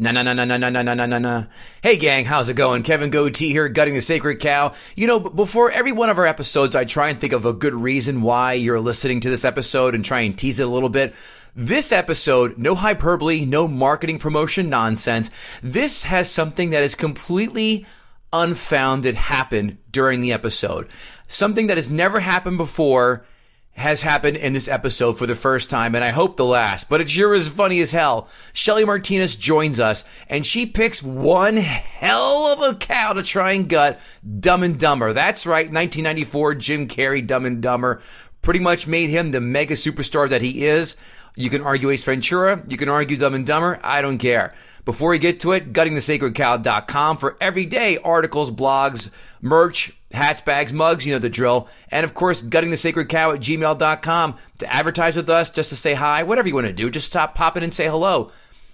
Na na na na na na na na na na. Hey gang, how's it going? Kevin Goatee here, gutting the sacred cow. You know, before every one of our episodes, I try and think of a good reason why you're listening to this episode and try and tease it a little bit. This episode, no hyperbole, no marketing promotion nonsense. This has something that is completely unfounded happen during the episode. Something that has never happened before has happened in this episode for the first time, and I hope the last, but it sure is funny as hell. Shelly Martinez joins us, and she picks one hell of a cow to try and gut Dumb and Dumber. That's right, 1994, Jim Carrey, Dumb and Dumber, pretty much made him the mega superstar that he is. You can argue Ace Ventura, you can argue Dumb and Dumber, I don't care. Before we get to it, guttingthesacredcow.com for everyday articles, blogs, merch, hats, bags, mugs, you know the drill. And of course, guttingthesacredcow at gmail.com to advertise with us, just to say hi, whatever you want to do. Just stop popping and say hello.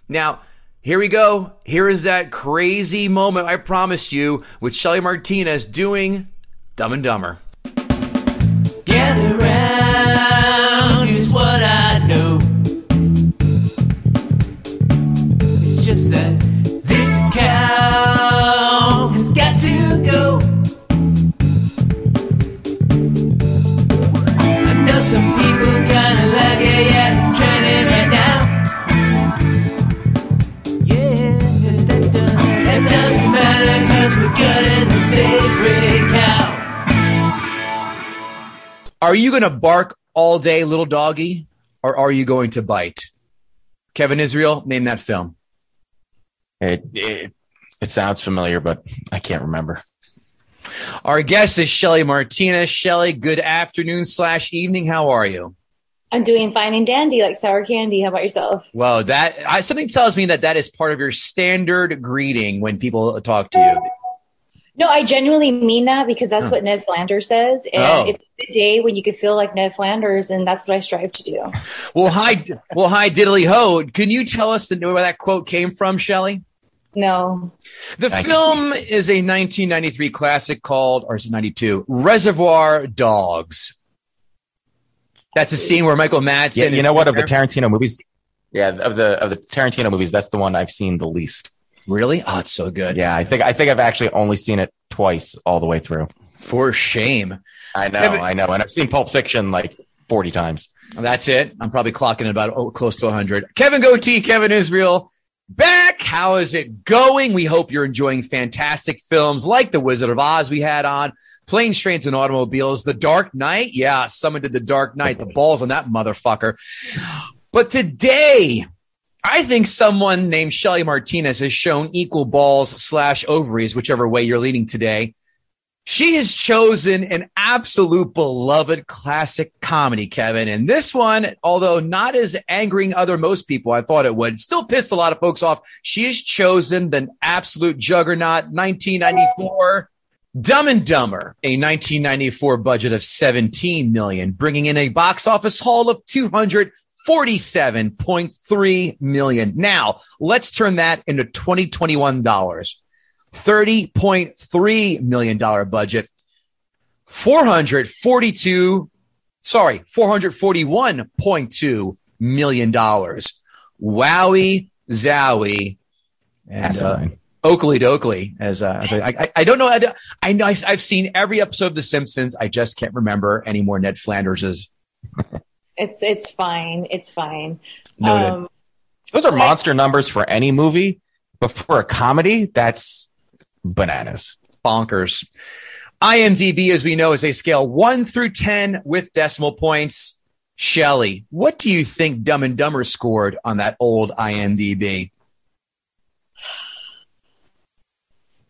Now, here we go. Here is that crazy moment I promised you with Shelly Martinez doing Dumb and Dumber. Gather round, matter cause we're gutting the sacred cow. Are you going to bark all day, little doggy, or are you going to bite? Kevin Israel, name that film. It, it it sounds familiar, but I can't remember. Our guest is Shelly Martinez. Shelly, good afternoon slash evening. How are you? I'm doing fine and dandy like sour candy. How about yourself? Well, that I, something tells me that that is part of your standard greeting when people talk to you. No, I genuinely mean that because that's what Ned Flanders says. And Oh. it's the day when you could feel like Ned Flanders, and that's what I strive to do. Well, hi, well, hi, diddly ho. Can you tell us the, where that quote came from, Shelly? No. The Thank you. film is a 1993 classic called, or is it 92? Reservoir Dogs. That's a scene where Michael Madsen. Yeah, you is know what? Of the. Tarantino movies, yeah, of the of the Tarantino movies, that's the one I've seen the least. Really? Oh, it's so good. Yeah, I think I think I've actually only seen it twice all the way through. For shame. I know, I know, and I've seen Pulp Fiction like forty times. That's it. I'm probably clocking it about oh, close to 100. Kevin Goatee, Kevin Israel, back. How is it going? We hope you're enjoying fantastic films like The Wizard of Oz we had on, Planes, Trains, and Automobiles, The Dark Knight. Yeah, someone did The Dark Knight. The balls on that motherfucker. But today, I think someone named Shelly Martinez has shown equal balls slash ovaries, whichever way you're leaning today. She has chosen an absolute beloved classic comedy, Kevin. And this one, although not as angering other most people I thought it would, still pissed a lot of folks off. She has chosen the absolute juggernaut 1994 Dumb and Dumber, a 1994 budget of 17 million, bringing in a box office haul of 247.3 million. Now, let's turn that into 2021 dollars. $30.3 million budget, 442, sorry, $441.2 million. Wowie zowie. And, uh, Asinine. Oakley as, uh, as I, I, I don't know. I, I know I, I've seen every episode of The Simpsons. I just can't remember any more Ned Flanders's. It's it's fine. It's fine. Noted. Um, Those are monster numbers for any movie, but for a comedy, that's bananas. bonkers. IMDb, as we know, is a scale one through 10 with decimal points. Shelly, what do you think Dumb and Dumber scored on that old IMDb?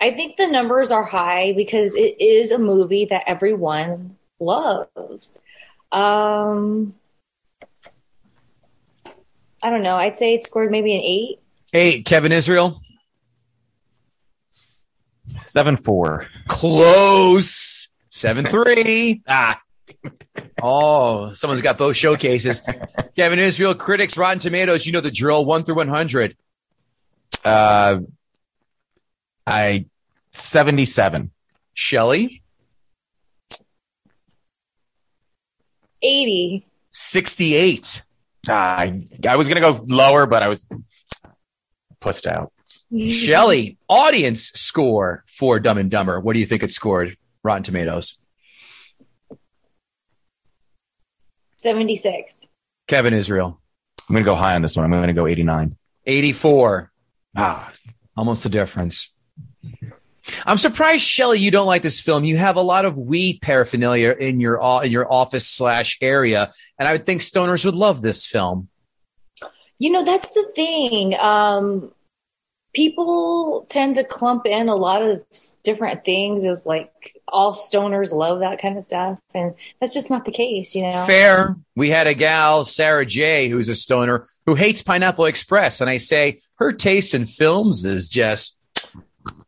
I think the numbers are high because it is a movie that everyone loves. Um, I don't know. I'd say it scored maybe an eight. Eight, Kevin Israel. Seven four. Close. Seven three. Ah. Oh, someone's got both showcases. Kevin Israel, critics, Rotten Tomatoes, you know the drill, one through 100. Uh, I seventy seven. Shelly, 80. 68. I I was gonna go lower, but I was pushed out. Shelly, audience score for Dumb and Dumber. What do you think it scored? Rotten Tomatoes. 76. Kevin Israel, I'm gonna go high on this one. I'm gonna go eighty nine. 84. Ah, Almost the difference. I'm surprised, Shelly, you don't like this film. You have a lot of weed paraphernalia in your in your office slash area, and I would think stoners would love this film. You know, that's the thing. Um, people tend to clump in a lot of different things as like all stoners love that kind of stuff. And that's just not the case, you know? Fair. We had a gal, Sarah J, who's a stoner who hates Pineapple Express, and I say her taste in films is just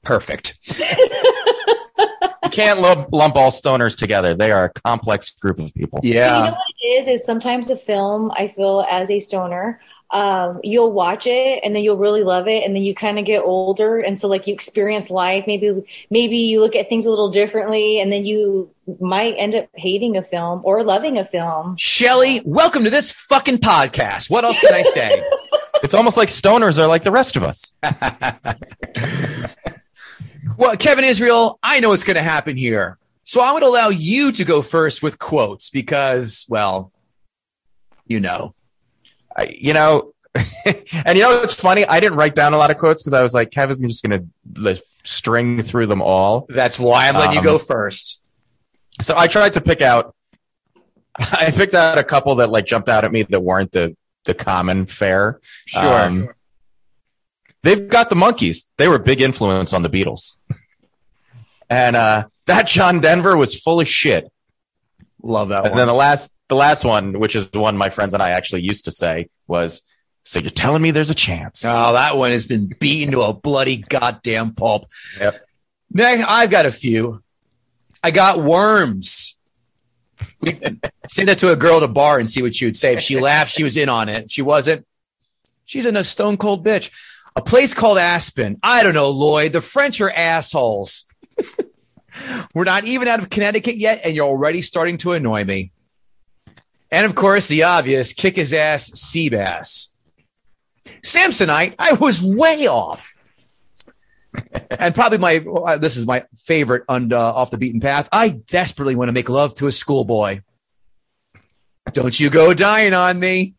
perfect. you can't lump, lump all stoners together. They are a complex group of people. But you Yeah. know what it is? Is sometimes the film, I feel as a stoner, um, you'll watch it and then you'll really love it, and then you kind of get older, and so like you experience life. Maybe maybe you look at things a little differently, and then you might end up hating a film or loving a film. Shelly, welcome to this fucking podcast. What else can I say? It's almost like stoners are like the rest of us. Well, Kevin Israel, I know what's going to happen here. So I'm going to allow you to go first with quotes because, well, you know. I, you know, and you know, it's funny. I didn't write down a lot of quotes because I was like, Kevin's just going to string through them all. That's why I'm letting you Um, go first. So I tried to pick out. I picked out a couple that like jumped out at me that weren't the the common fare. Sure. Um, they've got the Monkees. They were a big influence on the Beatles. And uh, that John Denver was full of shit. Love that And then the last the last one, which is the one my friends and I actually used to say, was so you're telling me there's a chance. Oh, that one has been beaten to a bloody goddamn pulp. Yep. Next, I've got a few. I got worms. Say that to a girl at a bar and see what she would say. If she laughed, she was in on it. If she wasn't, she's a stone cold bitch. A place called Aspen. I don't know, Lloyd. The French are assholes. We're not even out of Connecticut yet, and you're already starting to annoy me. And of course, the obvious kick his ass sea bass. Samsonite, I was way off. And probably my uh, this is my favorite on uh, off the beaten path. I desperately want to make love to a schoolboy. Don't you go dying on me.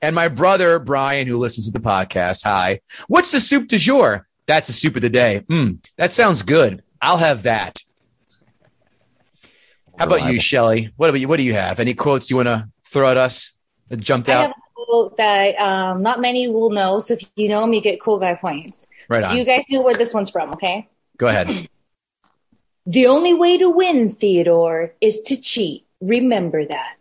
And my brother Brian, who listens to the podcast, hi. What's the soup du jour? That's the soup of the day. Mm, that sounds good. I'll have that. How about you, Reliable. Shelly? What about you? What do you have? Any quotes you want to throw at us that jumped I out? have a quote that um, not many will know. So if you know them, you get cool guy points. Right Do you guys know where this one's from? Okay. Go ahead. The only way to win, Theodore, is to cheat. Remember that.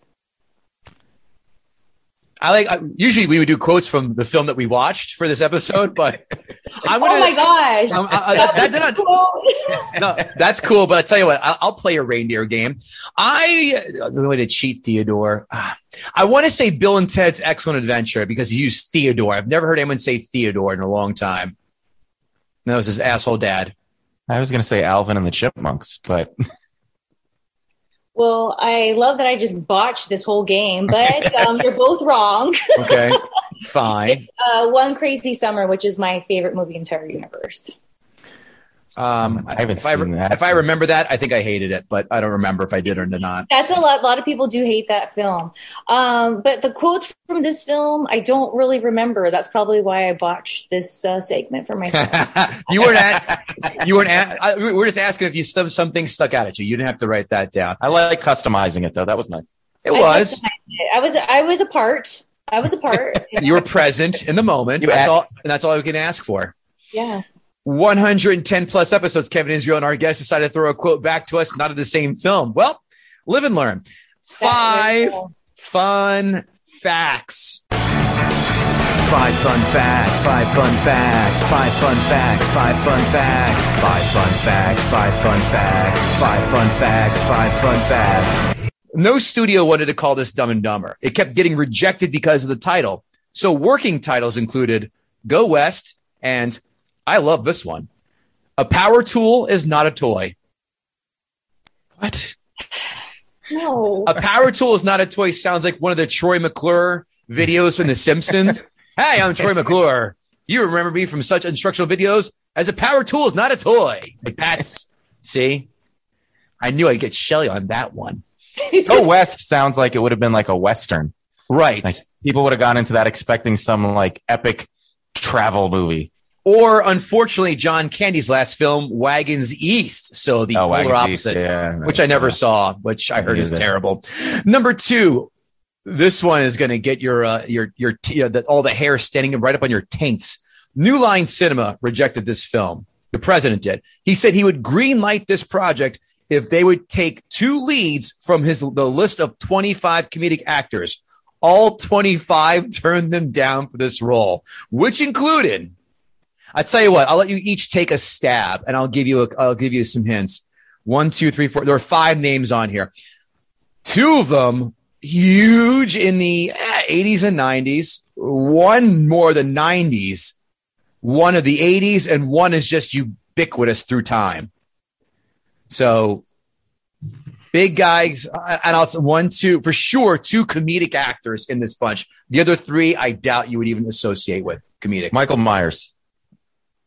I like. I, usually we would do quotes from the film that we watched for this episode, but I'm gonna. oh my gosh. I- I- that- that- Quote. no, that's cool, but I tell you what, I'll, I'll play a reindeer game. I the way to cheat Theodore. I want to say Bill and Ted's Excellent Adventure because he used Theodore. I've never heard anyone say Theodore in a long time. That was his asshole dad. I was going to say Alvin and the Chipmunks, but well, I love that I just botched this whole game, but um, you're both wrong. Okay, fine. Uh, One Crazy Summer, which is my favorite movie in the entire universe. Um, I haven't if I, seen that. If I remember that, I think I hated it, but I don't remember if I did or did not. That's a lot. A lot of people do hate that film. Um, but the quotes from this film, I don't really remember. That's probably why I botched this uh, segment for myself. you weren't at, you weren't at, I, we we're just asking if you some something stuck out at you. You didn't have to write that down. I like customizing it though. That was nice. It I was. I was I was a part. I was a part. You were present in the moment. You That's act- all, and that's all I can ask for. yeah. 110 plus episodes. Kevin Israel and our guest decided to throw a quote back to us, not of the same film. Well, live and learn. Five fun facts. Five fun facts, five fun facts, five fun facts, five fun facts, five fun facts, five fun facts, five fun facts, five fun facts. No studio wanted to call this Dumb and Dumber. It kept getting rejected because of the title. So working titles included Go West and I love this one. A power tool is not a toy. What? No. A power tool is not a toy sounds like one of the Troy McClure videos from The Simpsons. hey, I'm Troy McClure. You remember me from such instructional videos as a power tool is not a toy. Like that's see, I knew I'd get Shelly on that one. Go West sounds like it would have been like a western. Right. Like people would have gone into that expecting some like epic travel movie. Or unfortunately, John Candy's last film, Wagons East. So the Oh, polar opposite, yeah. which I never saw, which I heard is terrible. Number two, this one is going to get your uh, your your t- uh, the, all the hair standing right up on your taints. New Line Cinema rejected this film. The president did. He said he would greenlight this project if they would take two leads from his the list of 25 comedic actors. All 25 turned them down for this role, which included I tell you what, I'll let you each take a stab, and I'll give you a, I'll give you some hints. One, two, three, four. There are five names on here. Two of them huge in the eh, 80s and 90s. One more than 90s. One of the 80s, and one is just ubiquitous through time. So big guys, and I'll one, two for sure, two comedic actors in this bunch. The other three, I doubt you would even associate with comedic. Michael Myers.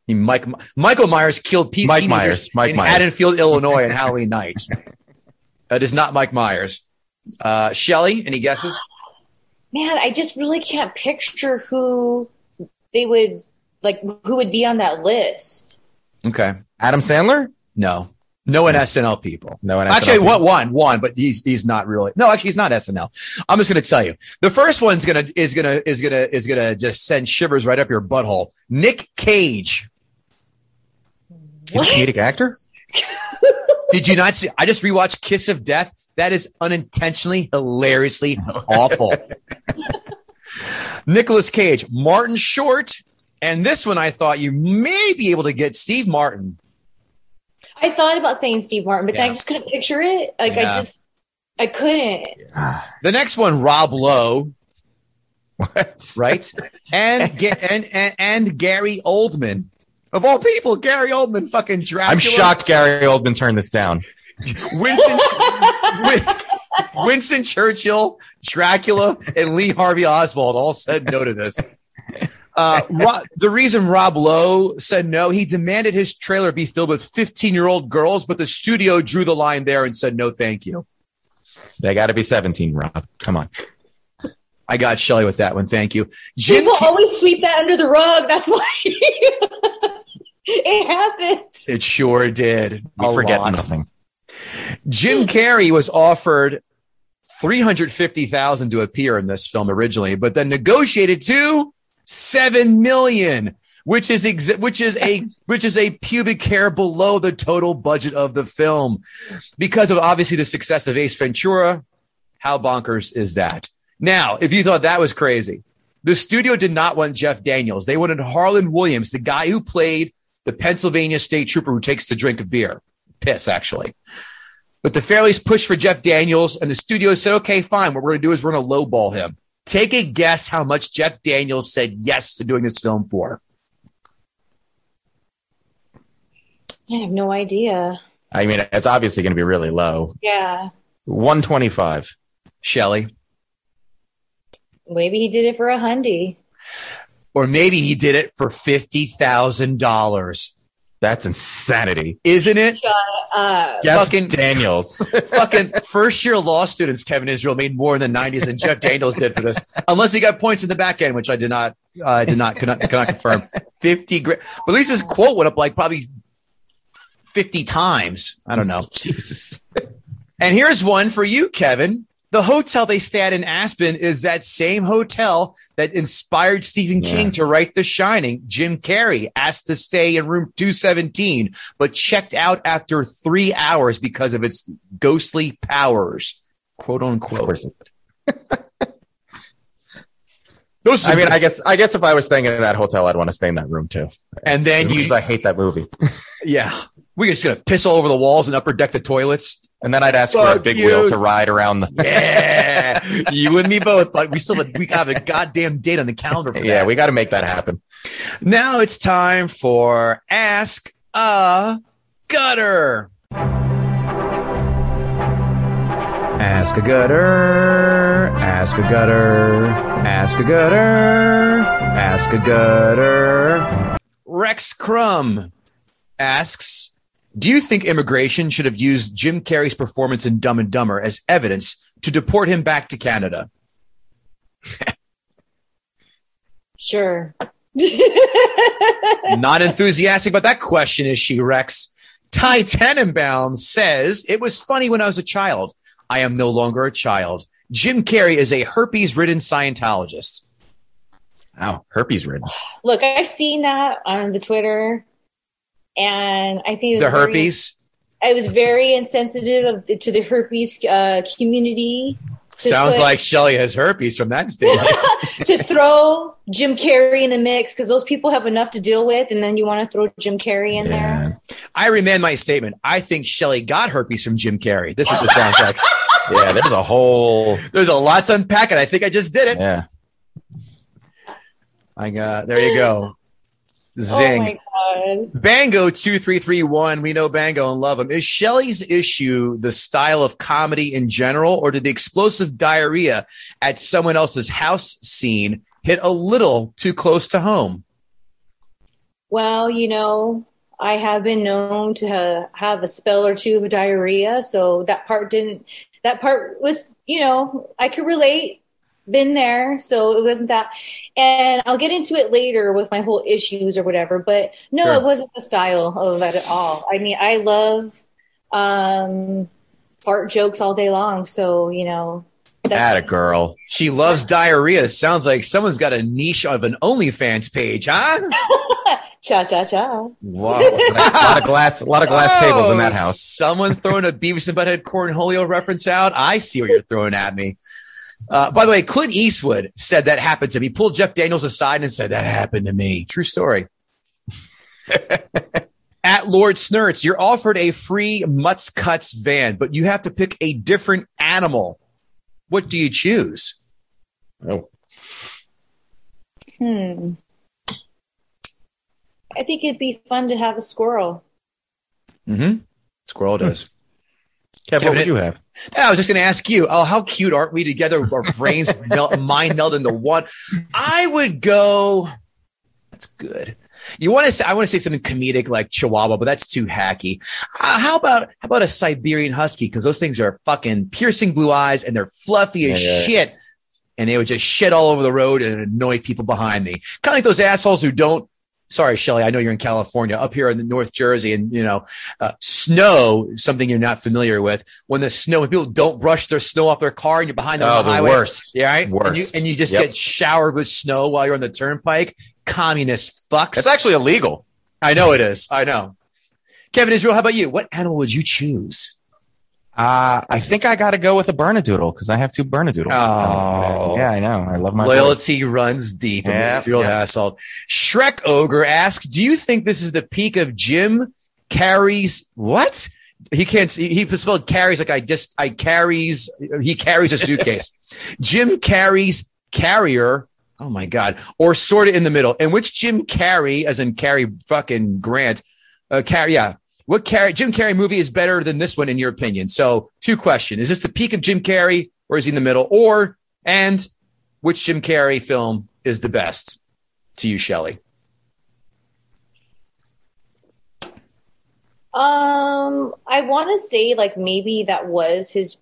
He- Mike Michael Myers killed Pete Mike teenagers Myers. Mike in Myers. Haddonfield, Illinois, on Halloween night. That is not Mike Myers. Uh, Shelly, any guesses? Man, I just really can't picture who they would like who would be on that list. Okay, Adam Sandler? no, no one SNL people. No one. Actually, what one? One, but he's he's not really. No, actually, he's not SNL. I'm just going to tell you. The first one's gonna is gonna is gonna is gonna just send shivers right up your butthole. Nick Cage. He's a comedic actor? Did you not see? I just rewatched Kiss of Death. That is unintentionally, hilariously awful. Nicolas Cage, Martin Short, and this one I thought you may be able to get Steve Martin. I thought about saying Steve Martin, but then Yeah. I just couldn't picture it. Like Yeah. I just I couldn't. The next one, Rob Lowe, What? right? And Ga- and, and and Gary Oldman. Of all people, Gary Oldman fucking Dracula. I'm shocked Gary Oldman turned this down. Winston, Win- Winston Churchill, Dracula, and Lee Harvey Oswald all said no to this. Uh, Ro- the reason Rob Lowe said no, he demanded his trailer be filled with 15 year old girls, but the studio drew the line there and said no, thank you. They got to be 17, Rob. Come on. I got Shelly with that one. Thank you. Jim, People always sweep that under the rug. That's why it happened. it sure did. We A forget lot. nothing. Jim Carrey was offered 350,000 to appear in this film originally, but then negotiated to 7 million, which is ex- which is a which is a pubic hair below the total budget of the film because of obviously the success of Ace Ventura. How bonkers is that? Now, if you thought that was crazy, the studio did not want Jeff Daniels. They wanted Harland Williams, the guy who played the Pennsylvania state trooper who takes the drink of beer. Piss, actually. But the Farrellys pushed for Jeff Daniels, and the studio said, okay, fine. What we're going to do is we're going to lowball him. Take a guess how much Jeff Daniels said yes to doing this film for. I have no idea. I mean, it's obviously going to be really low. Yeah. 125. Shelley. Maybe he did it for a hundy. Or maybe he did it for $50,000. That's insanity. Isn't it? Uh, Jeff Fucking- Daniels. Fucking first year law students, Kevin Israel made more in the 90s than Jeff Daniels did for this, unless he got points in the back end, which I did not, uh, I did not, cannot, cannot confirm. 50 grand. But at least his quote went up like probably 50 times. I don't know. Jesus. And here's one for you, Kevin. The hotel they stay at in Aspen is that same hotel that inspired Stephen Yeah. King to write The Shining. Jim Carrey asked to stay in room 217, but checked out after three hours because of its ghostly powers. quote unquote. Those I mean, I guess I guess if I was staying in that hotel, I'd want to stay in that room too. and then you, I hate that movie. yeah, we're just gonna piss all over the walls and upper deck the toilets. And then I'd ask for a big you. wheel to ride around the. Yeah, you and me both, but we still have, we have a goddamn date on the calendar for that. Yeah, we got to make that happen. Now it's time for Ask a Gutter. Ask a gutter, ask a gutter, ask a gutter, ask a gutter. Rex Crumb asks Do you think immigration should have used Jim Carrey's performance in Dumb and Dumber as evidence to deport him back to Canada? sure. Not enthusiastic about that question, is she, Rex? Ty Tenenbaum says, It was funny when I was a child. I am no longer a child. Jim Carrey is a herpes ridden Scientologist. Wow, herpes ridden. Look, I've seen that on the Twitter, and I think it was The very- herpes I was very insensitive of to the herpes uh, community sounds put- like Shelly has herpes from that statement. to throw Jim Carrey in the mix because those people have enough to deal with, and then you want to throw Jim Carrey in there. I remand my statement. I think Shelly got herpes from Jim Carrey. This is the soundtrack. Yeah, there's a whole. There's a lot to unpack, and I think I just did it. Yeah. I got there you go. Zing. Oh my god! Bango two three three one. We know Bango and love him. Is Shelley's issue the style of comedy in general, or did the explosive diarrhea at someone else's house scene hit a little too close to home? Well, you know, I have been known to ha- have a spell or two of diarrhea, so that part didn't. That part was, you know, I could relate. Been there, so it wasn't that. And I'll get into it later with my whole issues or whatever. But no, Sure. it wasn't the style of that at all. I mean, I love um, fart jokes all day long, so you know. At a girl. She loves diarrhea. Sounds like someone's got a niche of an OnlyFans page, huh? Cha cha cha. Wow. A lot of glass. A lot of glass tables in that Oh, house. Someone throwing a Beavis and Butthead Cornholio reference out. I see what you're throwing at me. Uh, by the way, Clint Eastwood said that happened to me. He pulled Jeff Daniels aside and said that happened to me. True story. at Lord Snurts, you're offered a free Mutt Cutts van, but you have to pick a different animal. What do you choose? Oh, Hmm. I think it'd be fun to have a squirrel. Mm-hmm. Squirrel does. Kev, Kevin, what would you have? I was just going to ask you. Oh, how cute aren't we together? Our brains melt, mind meld into one. I would go. That's good. You want to say? I want to say something comedic like Chihuahua, but that's too hacky. Uh, how about how about a Siberian Husky? Because those things are fucking piercing blue eyes and they're fluffy as Yeah, yeah. shit, and they would just shit all over the road and annoy people behind me. Kind of like those assholes who don't. Sorry, Shelly. I know you're in California, up here in the North Jersey, and you know, uh, snow something you're not familiar with. When the snow, when people don't brush their snow off their car, and you're behind them Oh, on the the highway, worst. yeah, right? And you, Worst. and you just Yep. get showered with snow while you're on the turnpike. Communist fucks. It's actually illegal. I know it is. I know. Kevin Israel, how about you? What animal would you choose? Uh, I think I got to go with a Bernedoodle because I have two Bernedoodles. Oh. yeah, I know. I love my. Loyalty runs deep in Yeah, the Israel yeah. household. Shrek Ogre asks, do you think this is the peak of Jim Carrey's what? He can't see he spelled carries like I just I carries he carries a suitcase. Jim carries carrier. Oh my God. Or sort of in the middle. And which Jim Carrey, as in Cary fucking Grant, uh yeah. What Carrey, Jim Carrey movie is better than this one in your opinion? So two questions. Is this the peak of Jim Carrey or is he in the middle? Or and which Jim Carrey film is the best to you, Shelley? Um, I want to say like maybe that was his.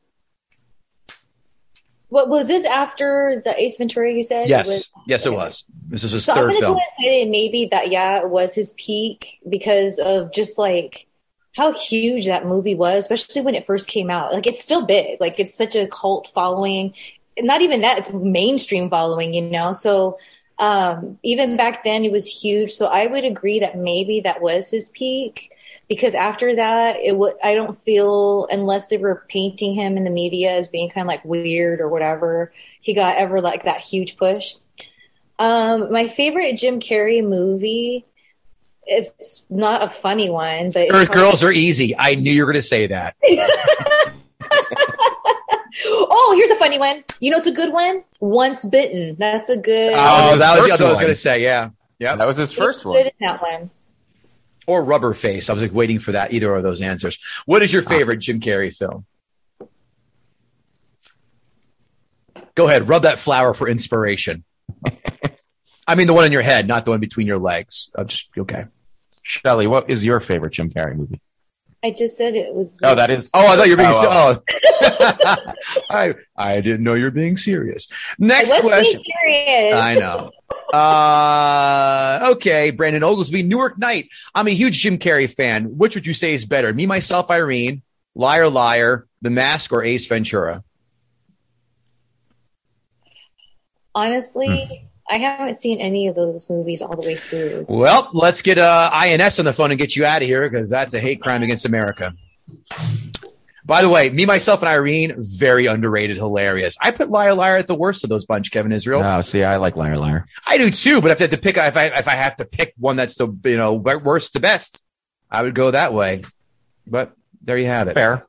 What was this after the Ace Ventura? You said It Yes, was- yes, it was. This is his So I'm third gonna film. go and maybe that yeah, it was his peak because of just like how huge that movie was, especially when it first came out. Like it's still big. Like it's such a cult following. Not even that, it's mainstream following, you know. So um even back then it was huge. So I would agree that maybe that was his peak because after that it would I don't feel unless they were painting him in the media as being kind of like weird or whatever, he got ever like that huge push. Um, my favorite Jim Carrey movie. It's not a funny one, but Earth Girls are easy. I knew you were going to say that. oh, here's a funny one. You know, it's a good one. Once Bitten. That's a good. Oh, his that was the other one I was going to say. Yeah, yeah. That was his first Good one. in that one. Or Rubber Face. I was like waiting for that. Either of those answers. What is your ah. favorite Jim Carrey film? Go ahead, rub that flower for inspiration. I mean, the one on your head, not the one between your legs. I'm just okay. Shelly, what is your favorite Jim Carrey movie? I just said it was. Oh, that is. Oh, I thought you were being. Oh, Oh, I I didn't know you're being serious. I Next was question. being serious. I know. Uh, okay, Brandon Oglesby, Newark Night. I'm a huge Jim Carrey fan. Which would you say is better? Me, myself, Irene, Liar, Liar, The Mask, or Ace Ventura? Honestly, Hmm. I haven't seen any of those movies all the way through. Well, let's get uh, INS on the phone and get you out of here because that's a hate crime against America. By the way, me, myself, and Irene, very underrated, hilarious. I put Liar, Liar at the worst of those bunch, Kevin Israel. Oh, see, I like Liar Liar. I do too, but if I have to pick, if I if I have to pick one that's the you know worst to best, I would go that way. But there you have it. Fair.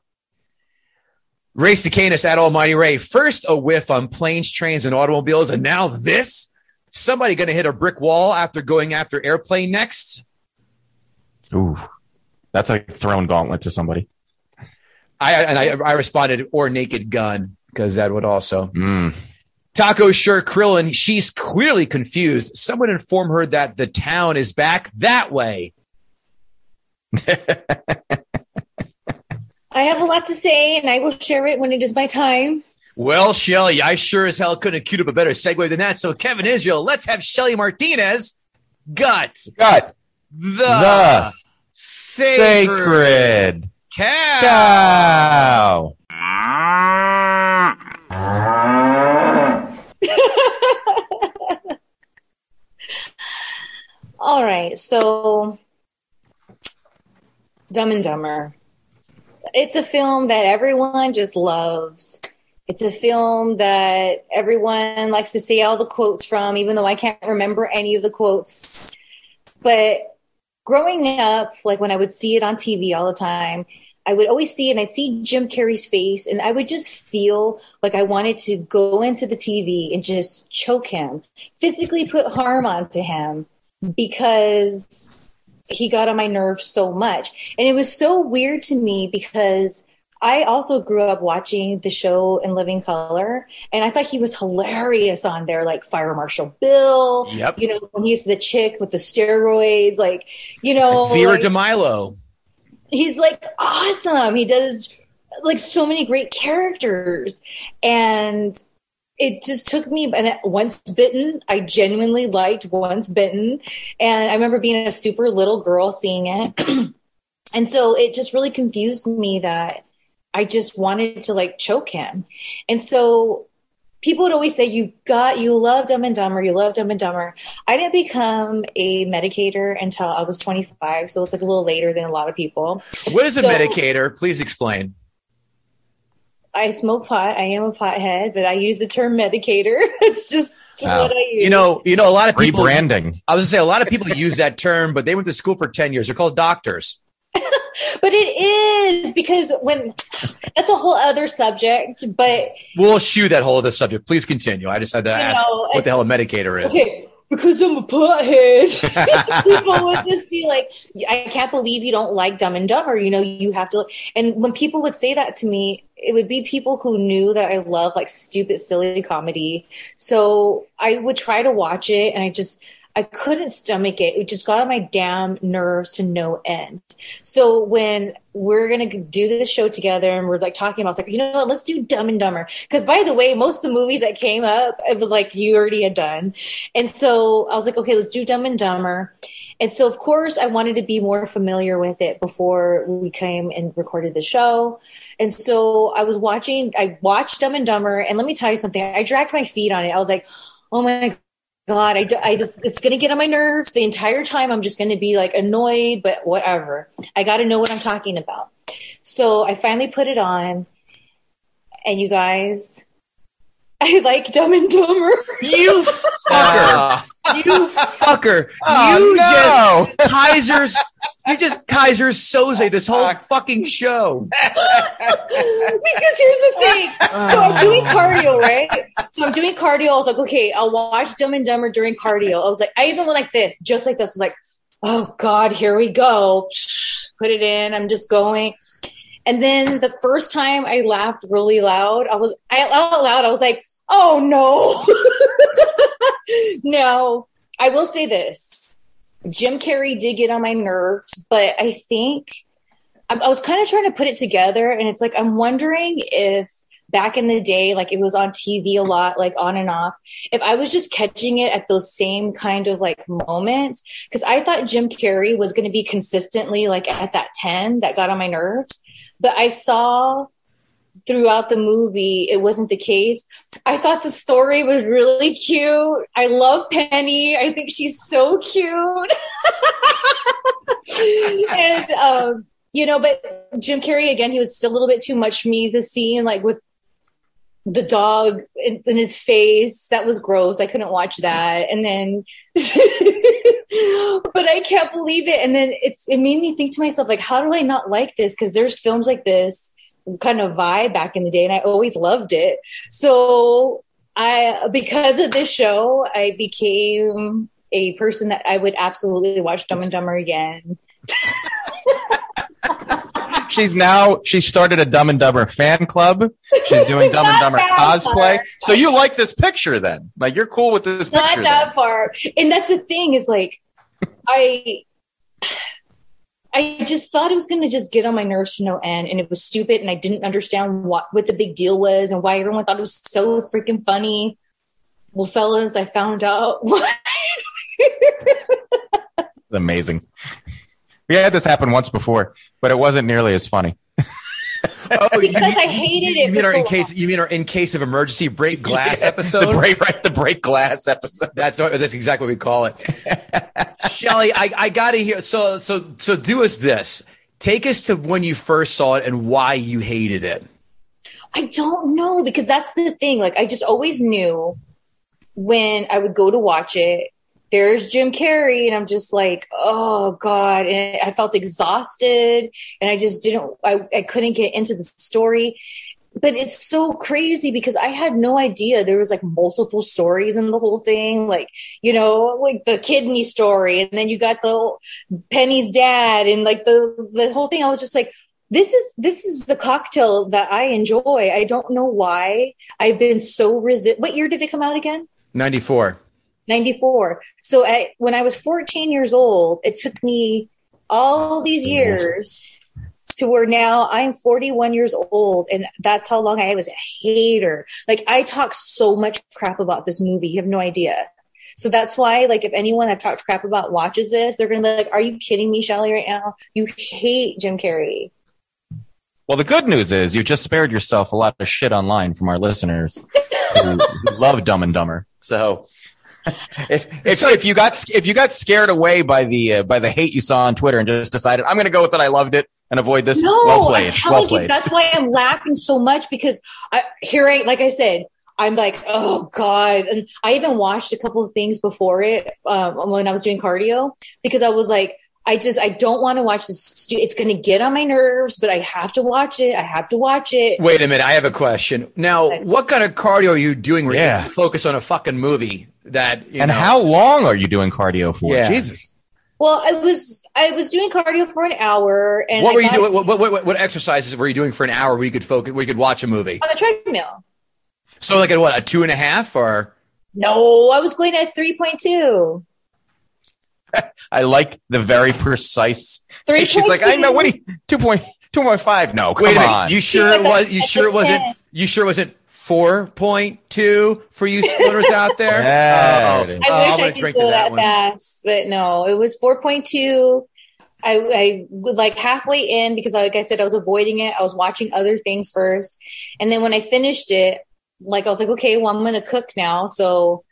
Race to Cicanis at Almighty Ray. First a whiff on planes, trains, and automobiles, and now this. Somebody going to hit a brick wall after going after airplane next. Ooh, that's like thrown gauntlet to somebody. I and I, I responded or naked gun because that would also. Mm. Taco Sure Krillin, she's clearly confused. Someone inform her that the town is back that way. I have a lot to say, and I will share it when it is my time. Well, Shelly, I sure as hell couldn't have queued up a better segue than that. So, Kevin Israel, let's have Shelly Martinez gut Gut. the, The sacred, Sacred cow. cow. All right, so Dumb and Dumber. It's a film that everyone just loves. It's a film that everyone likes to say all the quotes from, even though I can't remember any of the quotes. But growing up, like when I would see it on TV all the time, I would always see and I'd see Jim Carrey's face and I would just feel like I wanted to go into the TV and just choke him, physically put harm onto him because he got on my nerves so much. And it was so weird to me because I also grew up watching the show in living color and I thought he was hilarious on there, like Fire Marshal Bill. Yep. You know, when he's the chick with the steroids, like, you know, Vera like- DeMilo. he's like awesome. He does like so many great characters, and it just took me. And once bitten, I genuinely liked Once Bitten, and I remember being a super little girl seeing it, and so it just really confused me that I just wanted to like choke him, and so. People would always say, "You got, you love Dumb and Dumber, you love Dumb and Dumber." I didn't become a medicator until I was 25, so it's like a little later than a lot of people. What is a medicator? Please explain. I smoke pot. I am a pothead, but I use the term medicator. it's just Wow. what I use. You know, you know, a lot of people. Rebranding. I was gonna say a lot of people use that term, but they went to school for ten years. They're called doctors. But it is because when that's a whole other subject. But We'll shoe that whole other subject. Please continue. I just had to ask know, what the hell a medicator is. okay, because I'm a pothead, people would just be like, "I can't believe you don't like Dumb and Dumber." You know, you have to. And when people would say that to me, it would be people who knew that I love like stupid, silly comedy. So I would try to watch it, and I just. I couldn't stomach it. It just got on my damn nerves to no end. So when we're gonna do this show together and we're like talking about, it's like, you know what, let's do Dumb and Dumber. Because by the way, most of the movies that came up, it was like you already had done. And so I was like, okay, let's do Dumb and Dumber. And so, of course, I wanted to be more familiar with it before we came and recorded the show. And so I was watching, I watched Dumb and Dumber, and let me tell you something. I dragged my feet on it. I was like, oh my God, I, I just, it's going to get on my nerves the entire time. I'm just going to be like annoyed, but whatever. I got to know what I'm talking about. So I finally put it on, and you guys, I like Dumb and Dumber. You fucker. Ah. you fucker. Oh, you no. just Keyser's you just Keyser Söze this whole fucking show. because here's the thing. So I'm doing ah. cardio, right? So I'm doing cardio. I was like, okay, I'll watch Dumb and Dumber during cardio. I was like, I even went like this, just like this. I was like, oh God, here we go. Put it in. I'm just going. And then the first time I laughed really loud, I was I out loud, I was like, oh no. no. I will say this. Jim Carrey did get on my nerves, but I think I, I was kind of trying to put it together, and it's like I'm wondering if back in the day, like it was on TV a lot, like on and off, if I was just catching it at those same kind of like moments, because I thought Jim Carrey was going to be consistently like at that 10 that got on my nerves. But I saw throughout the movie it wasn't the case. I thought the story was really cute. I love Penny. I think she's so cute. and um you know, but Jim Carrey again, he was still a little bit too much me. The scene, like with the dog in, in his face, that was gross. I couldn't watch that. And then, but I can't believe it. And then it's it made me think to myself, like, how do I not like this? Because there's films like this kind of vibe back in the day, and I always loved it. So I, because of this show, I became a person that I would absolutely watch Dumb and Dumber again. She's now she started a Dumb and Dumber fan club. She's doing Dumb and Dumber cosplay. far. So you like this picture then? Like you're cool with this not picture? that then? far and that's the thing is like i i just thought it was going to just get on my nerves to no end and it was stupid and i didn't understand what what the big deal was and why everyone thought it was so freaking funny well fellas i found out amazing. We had this happen once before, but it wasn't nearly as funny. Oh, because i hated it. You mean our so in case long. you mean our in case of emergency break glass episode? the break right the break glass episode. That's what, that's exactly what we call it. Shelly, I, I gotta hear so so so do us this. Take us to when you first saw it and why you hated it. I don't know because that's the thing. Like I just always knew when I would go to watch it, there's Jim Carrey, and I'm just like, oh God. And I felt exhausted and I just didn't I, I couldn't get into the story. But it's so crazy because I had no idea there was like multiple stories in the whole thing. Like, you know, like the kidney story, and then you got the Penny's dad and like the the whole thing. I was just like, this is this is the cocktail that I enjoy. I don't know why I've been so resist. What year did it come out again? 94. 94. So I, when I was 14 years old, it took me all oh, these years to where now I'm 41 years old and that's how long I was a hater. Like I talk so much crap about this movie. You have no idea. So that's why, like, if anyone I've talked crap about watches this, they're going to be like, are you kidding me, Shelly, right now? You hate Jim Carrey. Well, the good news is you just spared yourself a lot of shit online from our listeners who love Dumb and Dumber. So if if, if you got if you got scared away by the uh, by the hate you saw on Twitter and just decided I'm going to go with that I loved it and avoid this, No, well played, I'm telling well you, that's why I'm laughing so much because I, here I, like I said, I'm like, oh God. And I even watched a couple of things before it um, when I was doing cardio because I was like, I just, I don't want to watch this. stu- It's going to get on my nerves, but I have to watch it. I have to watch it. Wait a minute, I have a question. Now, what kind of cardio are you doing where Yeah. you focus on a fucking movie that you and know, how long are you doing cardio for? Yeah. Jesus. Well, I was, I was doing cardio for an hour and what I were you got doing? What, what, what, what exercises were you doing for an hour where you could focus, where you could watch a movie? on the treadmill. So, like, at what, a two and a half or? No, I was going at 3.2. I like the very precise. Three She's like, I know what he two point two point five. No, come Wait a minute. on. You sure it was? You sure it wasn't? You sure it wasn't four point two for you stoners out there? Yeah, Oh. I wish I'm I could drink go that that fast, but no, it was 4.2. I, I was like halfway in because, like I said, I was avoiding it. I was watching other things first. And then when I finished it, like I was like, okay, well, I'm going to cook now. So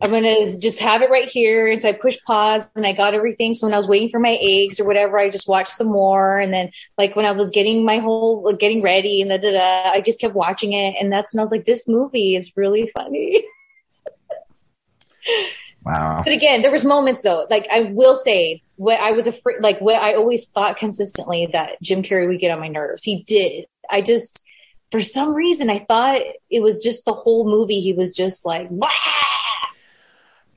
I'm to just have it right here. And so I pushed pause and I got everything. So when I was waiting for my eggs or whatever, I just watched some more. And then like when I was getting my whole, like, getting ready and da, da, da, I just kept watching it. And that's when I was like, this movie is really funny. wow. But again, there was moments though. Like I will say, what I was afraid, like what I always thought consistently that Jim Carrey would get on my nerves. He did. I just, for some reason, I thought it was just the whole movie. He was just like, "Wah!"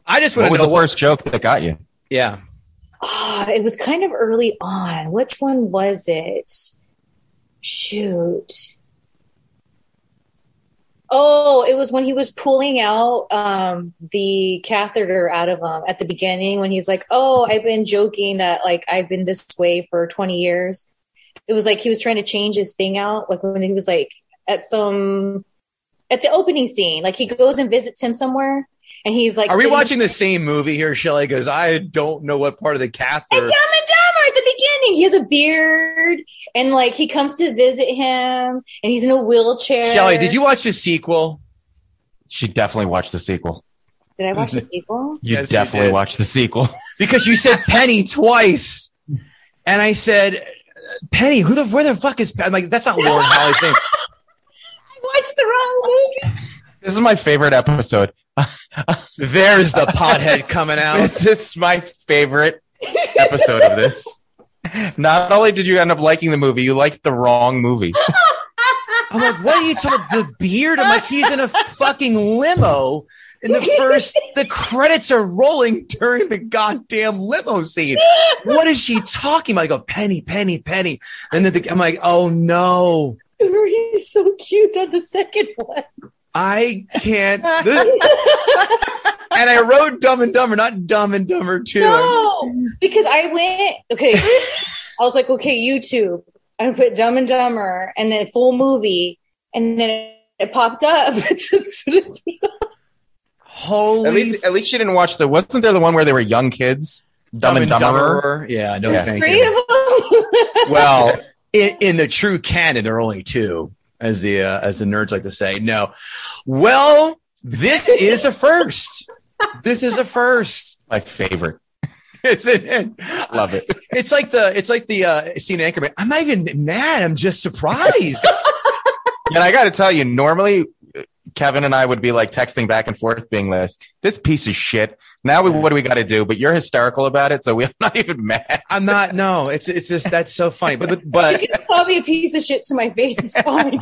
I just What want was to the know what. first joke that got you? Yeah. Ah, it was kind of early on. Which one was it? Shoot. Oh, it was when he was pulling out um, the catheter out of him at the beginning when he's like, "Oh, I've been joking that like I've been this way for 20 years." It was like he was trying to change his thing out like when he was like at some at the opening scene, like he goes and visits him somewhere and he's like Are we sitting- watching the same movie here, Shelly? Because I don't know what part of the And. Dumb and Dumber at the beginning. He has a beard, and like he comes to visit him, and he's in a wheelchair. Shelly, did you watch the sequel? She definitely watched the sequel. Did I watch the sequel? You Yes, definitely did. watched the sequel. Because you said Penny twice, and I said, "Penny, who the where the fuck is?" Penny? I'm like, that's not Lauren Holly's name. I watched the wrong movie. This is my favorite episode. There's the pothead coming out. This is my favorite episode of this. Not only did you end up liking the movie, you liked the wrong movie. I'm like, what are you talking about? The beard? I'm like, he's in a fucking limo. In the first, the credits are rolling during the goddamn limo scene. What is she talking about? I go, Penny, Penny, Penny. And then the, I'm like, oh no, You're so cute on the second one. I can't. This, and I wrote Dumb and Dumber, not Dumb and Dumber 2. No, because I went. Okay, I was like, okay, YouTube. I put Dumb and Dumber, and then full movie, and then it popped up. Holy At least, at least you didn't watch the. Wasn't there the one where they were young kids? Dumb, and Dumber. Yeah, no, Yeah. thank Three you. of them. well, in, in the true canon, there are only two, as the uh, as the nerds like to say. No, well, this is a first. This is a first. My favorite. It's it. Love it. It's like the it's like the uh, scene in Anchorman. I'm not even mad. I'm just surprised. And I got to tell you, normally Kevin and I would be like texting back and forth, being this this piece of shit. Now, we, what do we got to do? But you're hysterical about it, so we're not even mad. I'm not. No, it's it's just that's so funny. But the, You but can call me a piece of shit to my face. It's fine.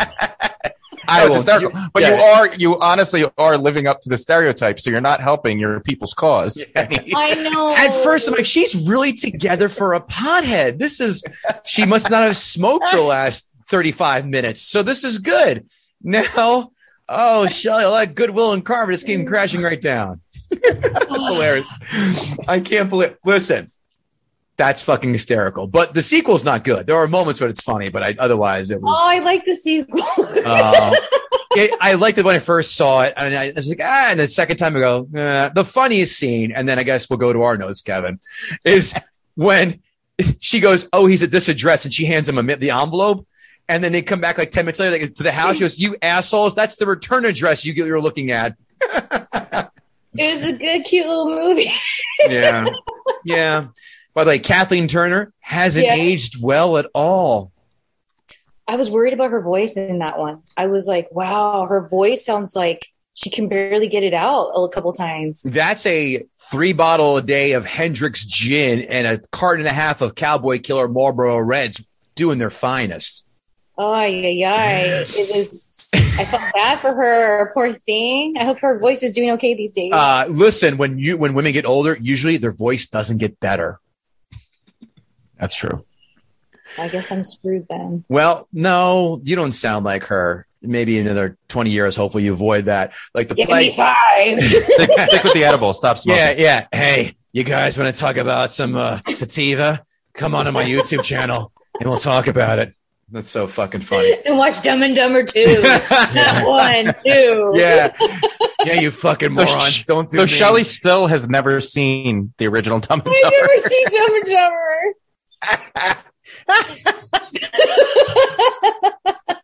I No, it's will. hysterical. but yeah. you are you honestly are living up to the stereotype, so you're not helping your people's cause. I know. At first, I'm like, she's really together for a pothead. This is, she must not have smoked the last 35 minutes. So this is good. Now, oh, Shelly, all that goodwill and karma just came crashing right down. that's hilarious. I can't believe, listen, that's fucking hysterical. But the sequel's not good. There are moments when it's funny, but I, otherwise it was. Oh, I like the sequel. Uh, it, I liked it when I first saw it, and I was like, ah. And the second time I go, eh. the funniest scene, and then I guess we'll go to our notes, Kevin, is when she goes, "Oh, he's at this address," and she hands him a, the envelope, and then they come back like ten minutes later like, to the house. She goes, "You assholes! That's the return address you you're looking at." it was a good, cute little movie. Yeah, yeah. By the way, Kathleen Turner hasn't Yeah. aged well at all. I was worried about her voice in that one. I was like, wow, her voice sounds like she can barely get it out a couple times. That's a three bottle a day of Hendrick's gin and a carton and a half of Cowboy Killer Marlboro Reds doing their finest. Oh, yeah, yeah. It was, I felt bad for her. Poor thing. I hope her voice is doing okay these days. Uh, listen, when you when women get older, usually their voice doesn't get better. That's true. I guess I'm screwed then. Well, no, you don't sound like her. Maybe in another twenty years, hopefully you avoid that. Like the Give me five. Stick, stick with the edible. Stop smoking. Yeah, yeah. Hey, You guys want to talk about some uh, sativa? Come on to my YouTube channel and we'll talk about it. That's so fucking funny. And watch Dumb and Dumber 2. Not one, two. Yeah. Yeah, you fucking morons. sh- Don't do So me. Shelly still has never seen the original Dumb and Dumber. I've Dumber. never seen Dumb and Dumber.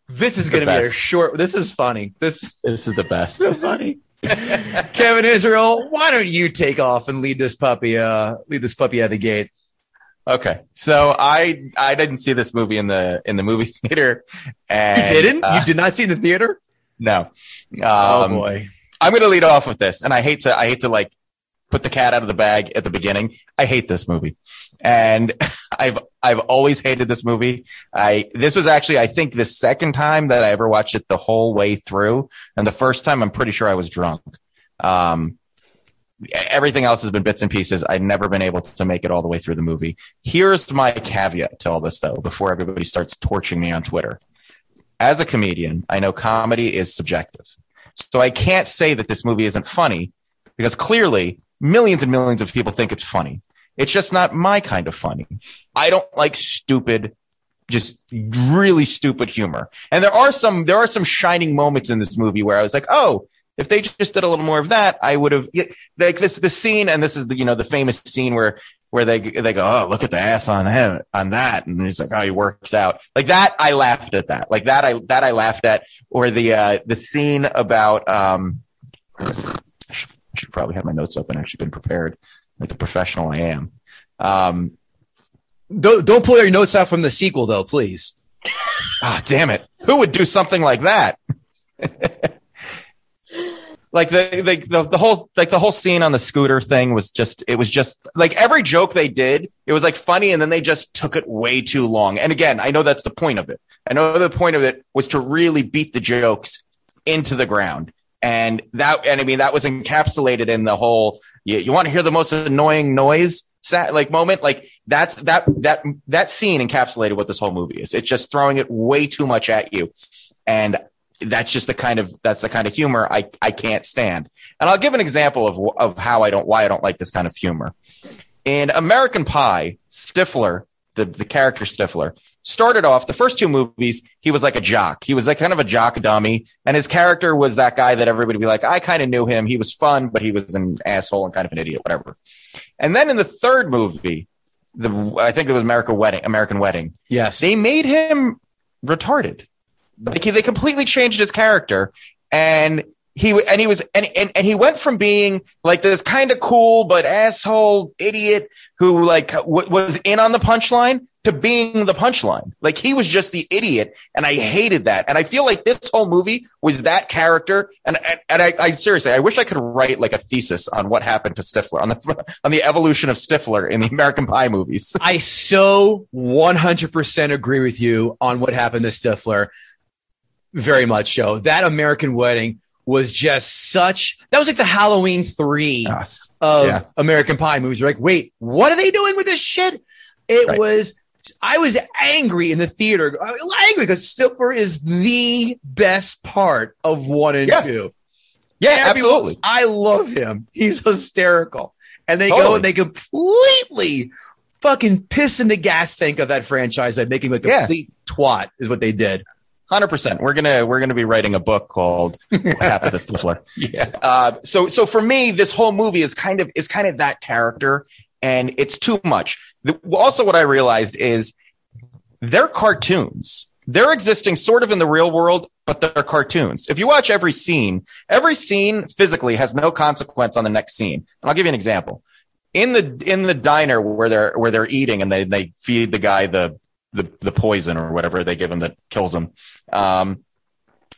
This is going to be a short. This is funny. This This is the best. so funny. Kevin Israel, why don't you take off and lead this puppy? Uh, lead this puppy out of the gate. Okay, so I I didn't see this movie in the in the movie theater. You didn't? uh, you did not see the theater? no. oh Um, boy. I'm going to lead off with this, and I hate to I hate to like put the cat out of the bag at the beginning. I hate this movie, and I've I've always hated this movie. I this was actually I think the second time that I ever watched it the whole way through, and the first time I'm pretty sure I was drunk. Um, everything else has been bits and pieces. I've never been able to make it all the way through the movie. Here's my caveat to all this, though, before everybody starts torching me on Twitter. As a comedian, I know comedy is subjective. So I can't say that this movie isn't funny because clearly millions and millions of people think it's funny. It's just not my kind of funny. I don't like stupid, just really stupid humor. And there are some, there are some shining moments in this movie where I was like, oh, if they just did a little more of that, I would have like this, the scene. And this is the, you know, the famous scene where, where they, they go, Oh, look at the ass on him, on that. And he's like, Oh, he works out like that. I laughed at that. Like that, I, that I laughed at or the, uh, the scene about, um, I should, I should probably have my notes open. Actually been prepared like a professional I am. Um, Don't don't pull your notes out from the sequel though, please. Ah, damn it. Who would do something like that? like the, the the the whole like the whole scene on the scooter thing was just it was just like every joke they did, it was like funny and then they just took it way too long. And again, I know that's the point of it. I know the point of it was to really beat the jokes into the ground. And that and I mean that was encapsulated in the whole you, you want to hear the most annoying noise sa- like moment like that's that that that scene encapsulated what this whole movie is it's just throwing it way too much at you and that's just the kind of that's the kind of humor i i can't stand. And i'll give an example of of how i don't why i don't like this kind of humor. In american pie stifler the the character stifler started off the first two movies he was like a jock. He was like kind of a jock dummy. And his character was that guy that everybody would be like i kind of knew him. He was fun but he was an asshole and kind of an idiot whatever. And then in the third movie the i think it was american wedding american wedding Yes. they made him retarded. Like he, they completely changed his character, and he and he was and and, and he went from being like this kind of cool but asshole idiot who like w- was in on the punchline to being the punchline. Like he was just the idiot, and I hated that. And I feel like this whole movie was that character. And and, and I, I seriously, I wish I could write like a thesis on what happened to Stifler on the on the evolution of Stifler in the American Pie movies. I so 100% agree with you on what happened to Stifler. Very much so. That American Wedding was just such. That was like the Halloween three Yes. of Yeah. American Pie movies. You're like, wait, what are they doing with this shit? It Right. was. I was angry in the theater. I was angry because Stifler is the best part of one and Yeah. two. Yeah, absolutely. I love him. He's hysterical. And they go and they completely fucking piss in the gas tank of that franchise by making him a Yeah. complete twat, is what they did. Hundred percent. We're gonna we're gonna be writing a book called "What Happened to Stifler." Yeah. Uh, so so for me, this whole movie is kind of is kind of that character, and it's too much. The, also, what I realized is they're cartoons. They're existing sort of in the real world, but they're cartoons. If you watch every scene, every scene physically has no consequence on the next scene. And I'll give you an example. In the in the diner where they're where they're eating and they they feed the guy the the the poison or whatever they give him that kills him. Um,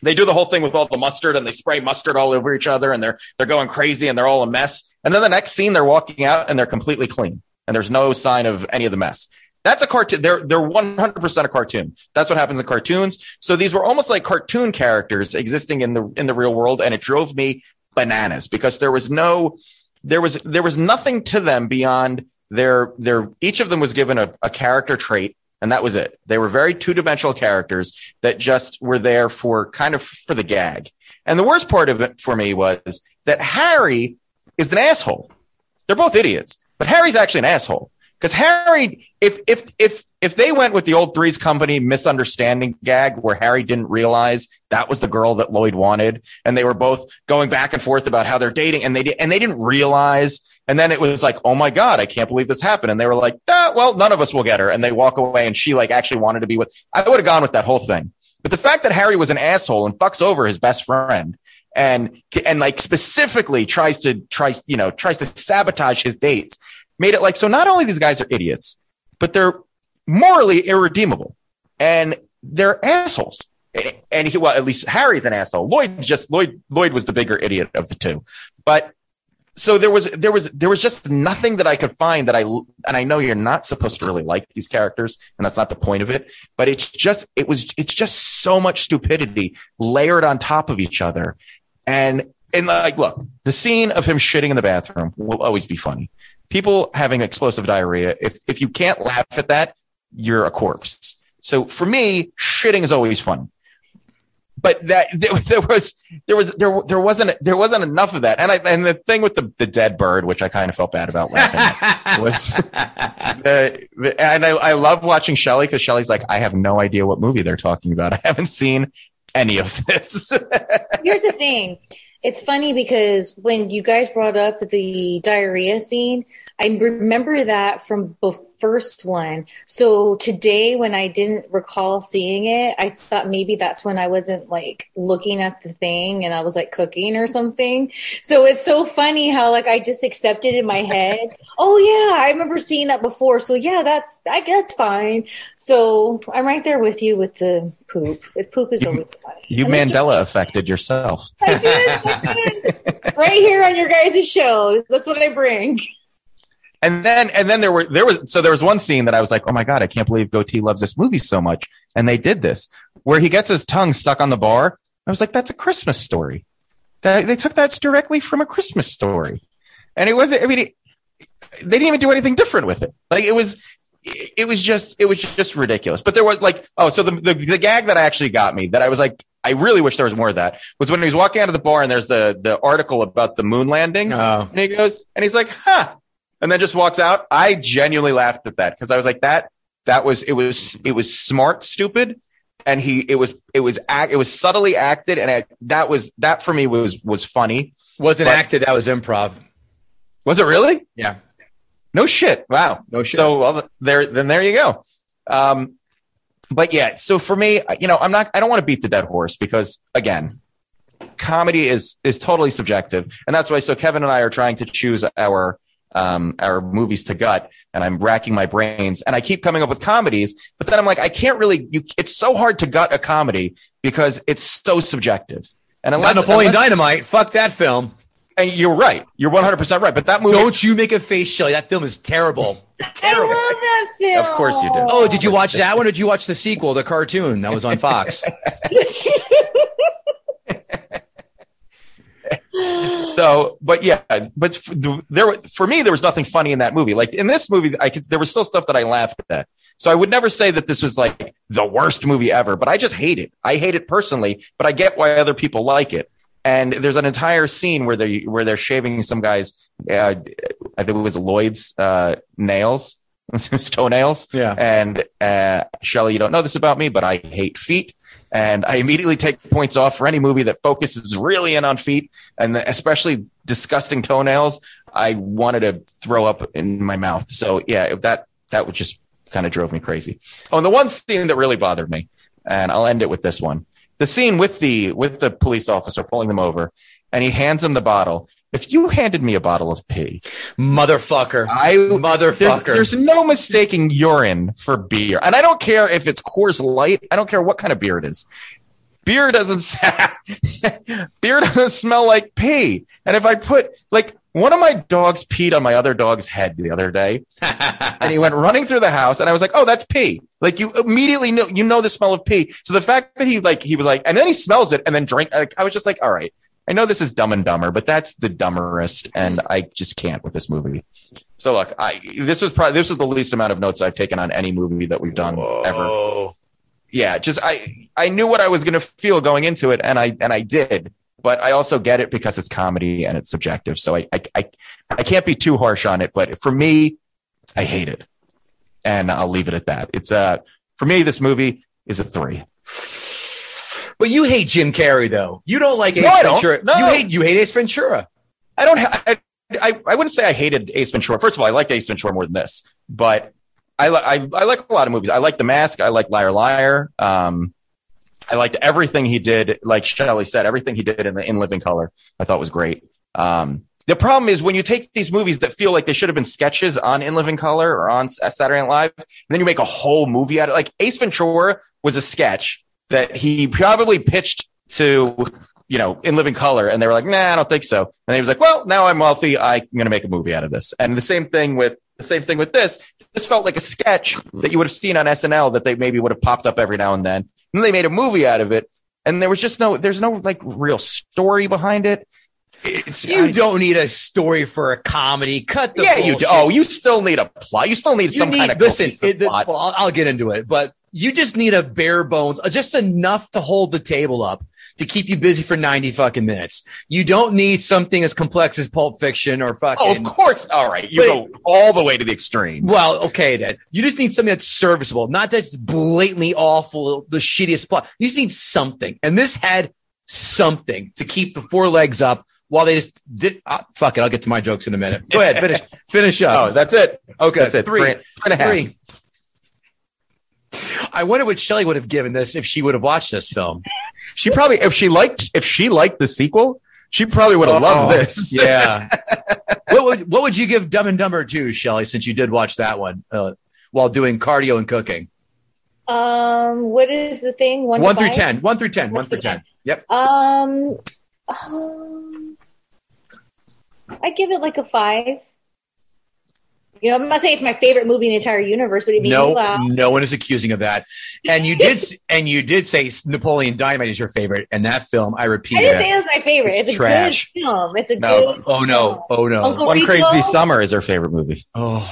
they do the whole thing with all the mustard and they spray mustard all over each other and they're they're going crazy and they're all a mess. And then the next scene they're walking out and they're completely clean and there's no sign of any of the mess. That's a cartoon. They're they're 100% a cartoon. That's what happens in cartoons. So these were almost like cartoon characters existing in the in the real world and it drove me bananas because there was no there was there was nothing to them beyond their their each of them was given a, a character trait and that was it. They were very two-dimensional characters that just were there for kind of for the gag. And the worst part of it for me was that Harry is an asshole. They're both idiots. but Harry's actually an asshole because Harry, if if if if they went with the old Three's Company misunderstanding gag where Harry didn't realize that was the girl that Lloyd wanted, and they were both going back and forth about how they're dating, and they did, and they didn't realize, and then it was like, oh my god, I can't believe this happened, and they were like, ah, well, none of us will get her, and they walk away, and she like actually wanted to be with. I would have gone with that whole thing, but the fact that Harry was an asshole and fucks over his best friend. And and like specifically tries to tries you know tries to sabotage his dates made it like so not only these guys are idiots but they're morally irredeemable. And they're assholes. And he well at least harry's an asshole. Lloyd just lloyd lloyd was the bigger idiot of the two. But so there was there was there was just nothing that i could find that i and i know you're not supposed to really like these characters and that's not the point of it but it's just it was it's just so much stupidity layered on top of each other and and like look the scene of him shitting in the bathroom will always be funny people having explosive diarrhea if if you can't laugh at that you're a corpse. So for me, shitting is always fun. But that there, there was there was there there wasn't there wasn't enough of that, and I and the thing with the, the dead bird, which I kind of felt bad about laughing, at, was the, the, and I, I love watching Shelly because Shelly's like I have no idea what movie they're talking about. I haven't seen any of this. Here's the thing. It's funny because when you guys brought up the diarrhea scene, I remember that from the first one. So today, when I didn't recall seeing it, I thought maybe that's when I wasn't like looking at the thing and I was like cooking or something. So it's so funny how like I just accepted in my head. oh yeah, I remember seeing that before. So yeah, that's I guess fine. So I'm right there with you with the poop. If poop is you, always funny. You and Mandela just, affected yourself. I did, I did. right here on your guys' show. That's what I bring. And then and then there were there was so there was one scene that I was like, oh my god, I can't believe Goatee loves this movie so much, and they did this where he gets his tongue stuck on the bar. I was like, that's a Christmas story. That they took that directly from a Christmas story, and it wasn't. I mean, it, they didn't even do anything different with it. Like it was, it was just it was just ridiculous. But there was like, oh, so the, the the gag that actually got me that I was like, I really wish there was more of that was when he was walking out of the bar and there's the the article about the moon landing, oh. and he goes and he's like, huh and then just walks out. I genuinely laughed at that because I was like, that that was it was it was smart, stupid, and he it was it was act it was subtly acted, and I, that was that for me was was funny. Wasn't but, acted. That was improv. Was it really? Yeah. No shit. Wow. No shit. So well, there then there you go. Um, but yeah. So for me, you know, I'm not. I don't want to beat the dead horse because again, comedy is is totally subjective, and that's why. So Kevin and I are trying to choose our um, our movies to gut and I'm racking my brains and I keep coming up with comedies, but then I'm like, I can't really, you, it's so hard to gut a comedy because it's so subjective. And unless Not Napoleon unless, Dynamite, fuck that film. And you're right. You're 100% right. But that movie. Don't you make a face, Shelly. That film is terrible. terrible. I love that film. Of course you do. Oh, did you watch that one or did you watch the sequel, the cartoon that was on Fox? so, but yeah, but there for me there was nothing funny in that movie. Like in this movie, I could there was still stuff that I laughed at. So I would never say that this was like the worst movie ever, but I just hate it. I hate it personally, but I get why other people like it. And there's an entire scene where they where they're shaving some guys. Uh, I think it was Lloyd's uh, nails, his toenails. Yeah. And uh, Shelly, you don't know this about me, but I hate feet. And I immediately take points off for any movie that focuses really in on feet and especially disgusting toenails. I wanted to throw up in my mouth. So yeah, that that would just kind of drove me crazy. Oh, and the one scene that really bothered me, and I'll end it with this one: the scene with the with the police officer pulling them over, and he hands him the bottle, if you handed me a bottle of pee, motherfucker, I motherfucker, there's, there's, no mistaking urine for beer, and I don't care if it's Coors Light. I don't care what kind of beer it is. Beer doesn't beer doesn't smell like pee. And if I put like one of my dogs peed on my other dog's head the other day, and he went running through the house, and I was like, "Oh, that's pee!" Like you immediately know you know the smell of pee. So the fact that he like he was like, and then he smells it, and then drink. Like, I was just like, "All right." I know this is Dumb and Dumber, but that's the dumberest, and I just can't with this movie. So look, I this was probably this was the least amount of notes I've taken on any movie that we've done Whoa. ever. Yeah, just I I knew what I was going to feel going into it, and I and I did, but I also get it because it's comedy and it's subjective. So I, I, I, I can't be too harsh on it, but for me, I hate it. And I'll leave it at that. It's uh, for me, this movie is a three. But you hate Jim Carrey though. You don't like Ace No, Ventura. No. You hate you hate Ace Ventura. I don't. Ha- I, I I wouldn't say I hated Ace Ventura. First of all, I liked Ace Ventura more than this, but I li- I, I like a lot of movies. I like The Mask. I like Liar Liar. Um, I liked everything he did. Like Shelly said, everything he did in the In Living Color, I thought was great. Um, the problem is when you take these movies that feel like they should have been sketches on In Living Color or on Saturday Night Live, and then you make a whole movie out of it. Like Ace Ventura was a sketch that he probably pitched to, you know, In Living Color, and they were like, "Nah, I don't think so." And he was like, "Well, now I'm wealthy. I'm going to make a movie out of this." And the same thing with the same thing with this. This felt like a sketch that you would have seen on SNL that they maybe would have popped up every now and then. And they made a movie out of it, and there was just no, there's no like real story behind it. It's You I- don't need a story for a comedy. Cut the yeah, you do. Oh, you still need a plot. You still need you some need kind of listen. It, the- well, I'll, I'll get into it, but you just need a bare bones, uh, just enough to hold the table up to keep you busy for ninety fucking minutes. You don't need something as complex as Pulp Fiction or fucking. Oh, of course. All right, you But- go all the way to the extreme. Well, okay then. You just need something that's serviceable, not that's blatantly awful, the shittiest plot. You just need something, and this had something to keep the four legs up while they just did. ah, fuck it, I'll get to my jokes in a minute. Go ahead, finish, finish up. Oh, that's it. okay, That's it. three, Three, three and a half. three. I wonder what Shelly would have given this if she would have watched this film. She probably, if she liked, if she liked the sequel, she probably would have loved this. Oh, Yeah. what would what would you give Dumb and Dumber to Shelly, since you did watch that one uh, while doing cardio and cooking? Um, what is the thing? One, to One through five? ten. One through ten. One One through through ten. Yep. Um, um, I give it like a five. You know, I'm not saying it's my favorite movie in the entire universe, but it made me No, laugh. no one is accusing of that. And you did, and you did say Napoleon Dynamite is your favorite, and that film, I repeat I didn't it. say it was my favorite. It's It's, a trash. good film. It's a No. good. Oh no! Oh no! Uncle One Rico? Crazy Summer is her favorite movie. Oh,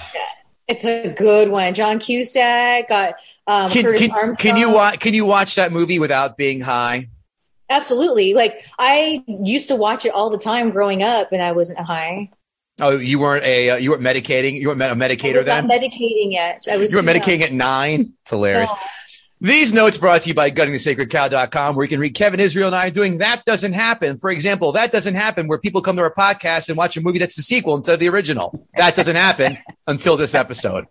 It's a good one. John Cusack got um, can, Curtis can, Armstrong. can you watch? Can you watch that movie without being high? Absolutely. Like I used to watch it all the time growing up, and I wasn't high. Oh, you weren't a uh, you weren't medicating. You weren't a medicator then. not medicating yet. I was. you were too young. medicating at nine. It's hilarious. No. These notes brought to you by guttingthesacredcow.com, where you can read Kevin Israel and I doing That Doesn't Happen. For example, That Doesn't Happen, where people come to our podcast and watch a movie that's the sequel instead of the original. That doesn't happen until this episode.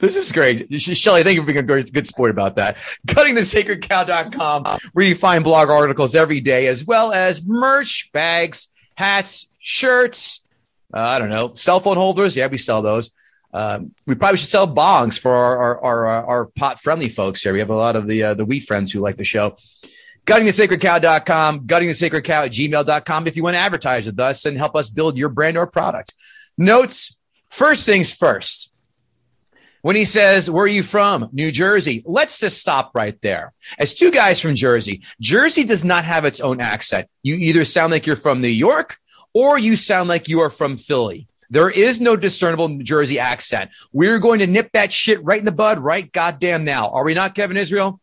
This is great. Shelly, thank you for being a good, good sport about that. Guttingthesacredcow.com, where you find blog articles every day, as well as merch, bags, hats, shirts, uh, I don't know, cell phone holders. Yeah, we sell those. Um, we probably should sell bongs for our our, our, our, our pot friendly folks here. We have a lot of the uh, the wheat friends who like the show. Guttingthesacredcow.com, guttingthesacredcow at gmail.com if you want to advertise with us and help us build your brand or product. Notes first things first. When he says, Where are you from? New Jersey. Let's just stop right there. As two guys from Jersey, Jersey does not have its own accent. You either sound like you're from New York or you sound like you are from Philly. There is no discernible New Jersey accent. We're going to nip that shit right in the bud right goddamn now. Are we not, Kevin Israel?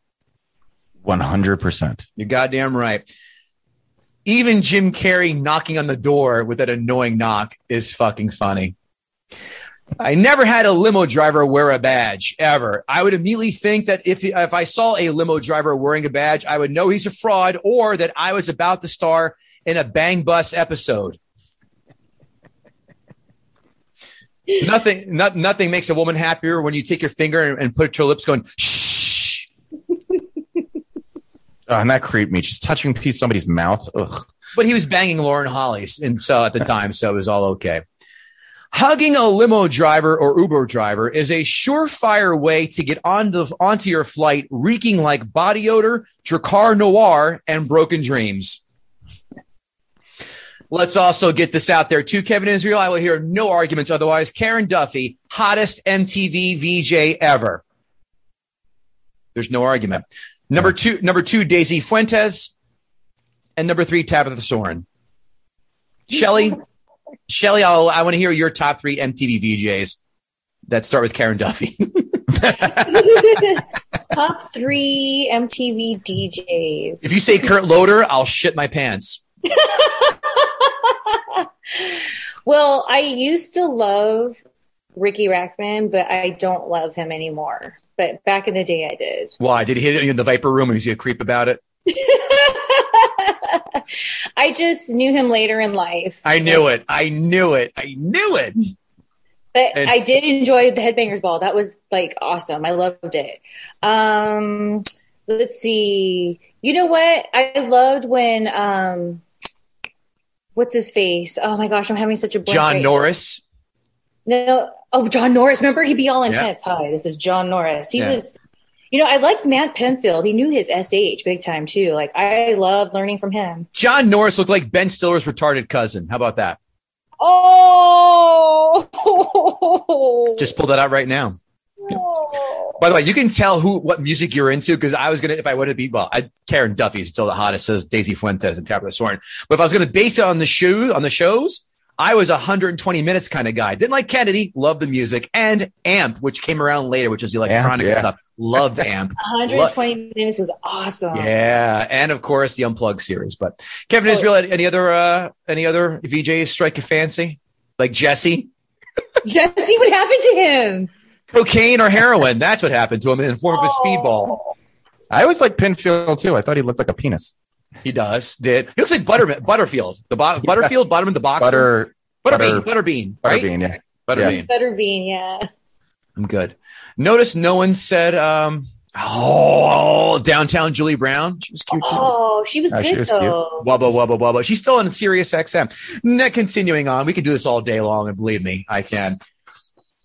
One hundred percent. You're goddamn right. Even Jim Carrey knocking on the door with that annoying knock is fucking funny. I never had a limo driver wear a badge ever. I would immediately think that if if I saw a limo driver wearing a badge, I would know he's a fraud or that I was about to star in a bang bus episode. nothing, not, nothing makes a woman happier when you take your finger and, and put it to her lips, going shh. Oh, and that creeped me. Just touching piece somebody's mouth. Ugh. but he was banging Lauren Holly's, and so at the time, so it was all okay. Hugging a limo driver or Uber driver is a surefire way to get onto onto your flight, reeking like body odor, Drakkar Noir, and broken dreams. Let's also get this out there too, Kevin Israel. I will hear no arguments otherwise. Karen Duffy, hottest MTV VJ ever. There's no argument. Number two, number two, Daisy Fuentes, and number three, Tabitha Soren. Shelly, Shelly, I'll, I want to hear your top three MTV VJs that start with Karen Duffy. Top three MTV DJs. If you say Kurt Loder, I'll shit my pants. Well, I used to love Riki Rachtman, but I don't love him anymore. But back in the day, I did. Why? Did he hit you in the Viper room and was he a creep about it? I just knew him later in life. I knew it. I knew it. I knew it. But And- I did enjoy the Headbangers Ball. That was like awesome. I loved it. Um, let's see. You know what? I loved when um, what's his face? Oh my gosh, I'm having such a blank John Norris. No, oh John Norris. Remember, he'd be all Yeah. intense. Hi, this is John Norris. He Yeah. was. You know, I liked Matt Pinfield. He knew his SH big time too. Like I loved learning from him. John Norris looked like Ben Stiller's retarded cousin. How about that? Oh, Just pull that out right now. By the way, you can tell who what music you're into because I was gonna if I would have be well, I, Karen Duffy is still the hottest, says Daisy Fuentes and Tabitha Soren. But if I was gonna base it on the shoe on the shows, I was a 120 minutes kind of guy. Didn't like Kennedy, loved the music, and Amp, which came around later, which is the electronic yeah. stuff. Loved Amp. 120 minutes was awesome. Yeah, and of course the Unplugged series. But Kevin Oh. Israel, any other uh any other VJs strike your fancy? Like Jesse? Jesse, what happened to him? Cocaine or heroin? That's what happened to him in the form of a speedball. I always like Pinfield too. I thought he looked like a penis. He does. Did he looks like Butter Butterfield? The bo- Butterfield, bottom of the box. Butter, Butterbean, butter- Butterbean, right? Butterbean, yeah. Butterbean. Butterbean, yeah. I'm good. Notice no one said, um, "Oh, downtown Julie Brown." She was cute. too. Oh, she was Oh, she good was cute. though. Wubba wubba wubba. She's still on Sirius XM. Now, continuing on, we can do this all day long, and believe me, I can.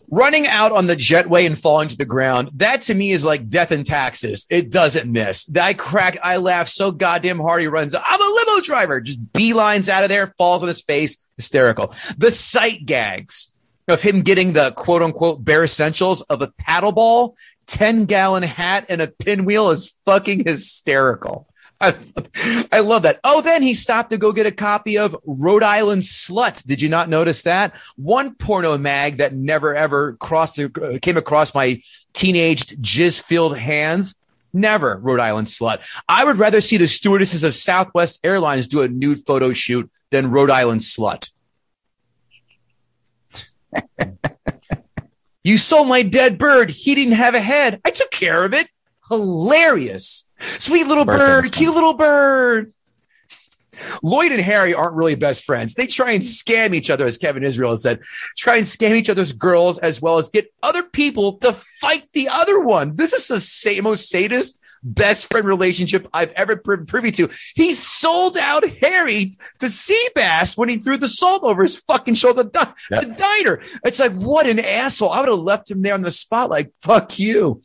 Running out on the jetway and falling to the ground, that to me is like death and taxes. It doesn't miss. I crack, I laugh so goddamn hard he runs. I'm a limo driver. Just beelines out of there, falls on his face, hysterical. The sight gags of him getting the quote unquote bare essentials of a paddle ball, 10 gallon hat, and a pinwheel is fucking hysterical. I, love that. Oh, then he stopped to go get a copy of Rhode Island Slut. Did you not notice that? One porno mag that never ever crossed uh, came across my teenaged jizz filled hands. Never Rhode Island Slut. I would rather see the stewardesses of Southwest Airlines do a nude photo shoot than Rhode Island Slut. you sold my dead bird. He didn't have a head. I took care of it. Hilarious. Sweet little Bird bird, cute little bird. Lloyd and Harry aren't really best friends. They try and scam each other, as Kevin Israel has said, try and scam each other's girls as well as get other people to fight the other one. This is the sa- most sadist best friend relationship I've ever pri- privy to. He sold out Harry to Seabass when he threw the salt over his fucking shoulder at the, Yeah. the diner. It's like, what an asshole. I would have left him there on the spot like, fuck you.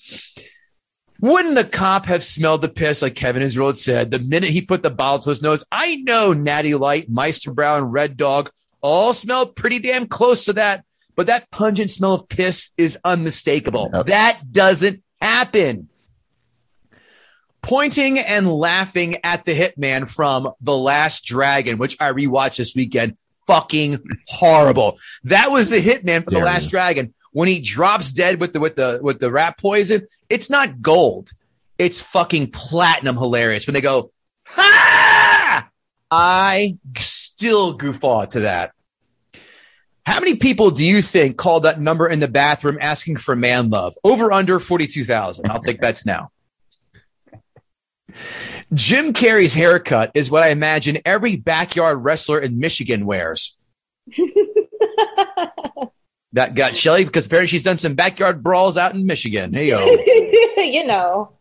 Wouldn't the cop have smelled the piss like Kevin Israel had said the minute he put the bottle to his nose? I know Natty Light, Meister Brau, Red Dog all smell pretty damn close to that, but that pungent smell of piss is unmistakable. Yep. That doesn't happen. Pointing and laughing at the hitman from The Last Dragon, which I rewatched this weekend. Fucking horrible. That was the hitman for The Last you. Dragon. When he drops dead with the with the with the rat poison, it's not gold. It's fucking platinum hilarious. When they go, ha! I still off to that. How many people do you think called that number in the bathroom asking for man love? Over under 42,000. I'll take bets now. Jim Carrey's haircut is what I imagine every backyard wrestler in Michigan wears. that got Shelly because apparently she's done some backyard brawls out in Michigan. Hey, yo. you know.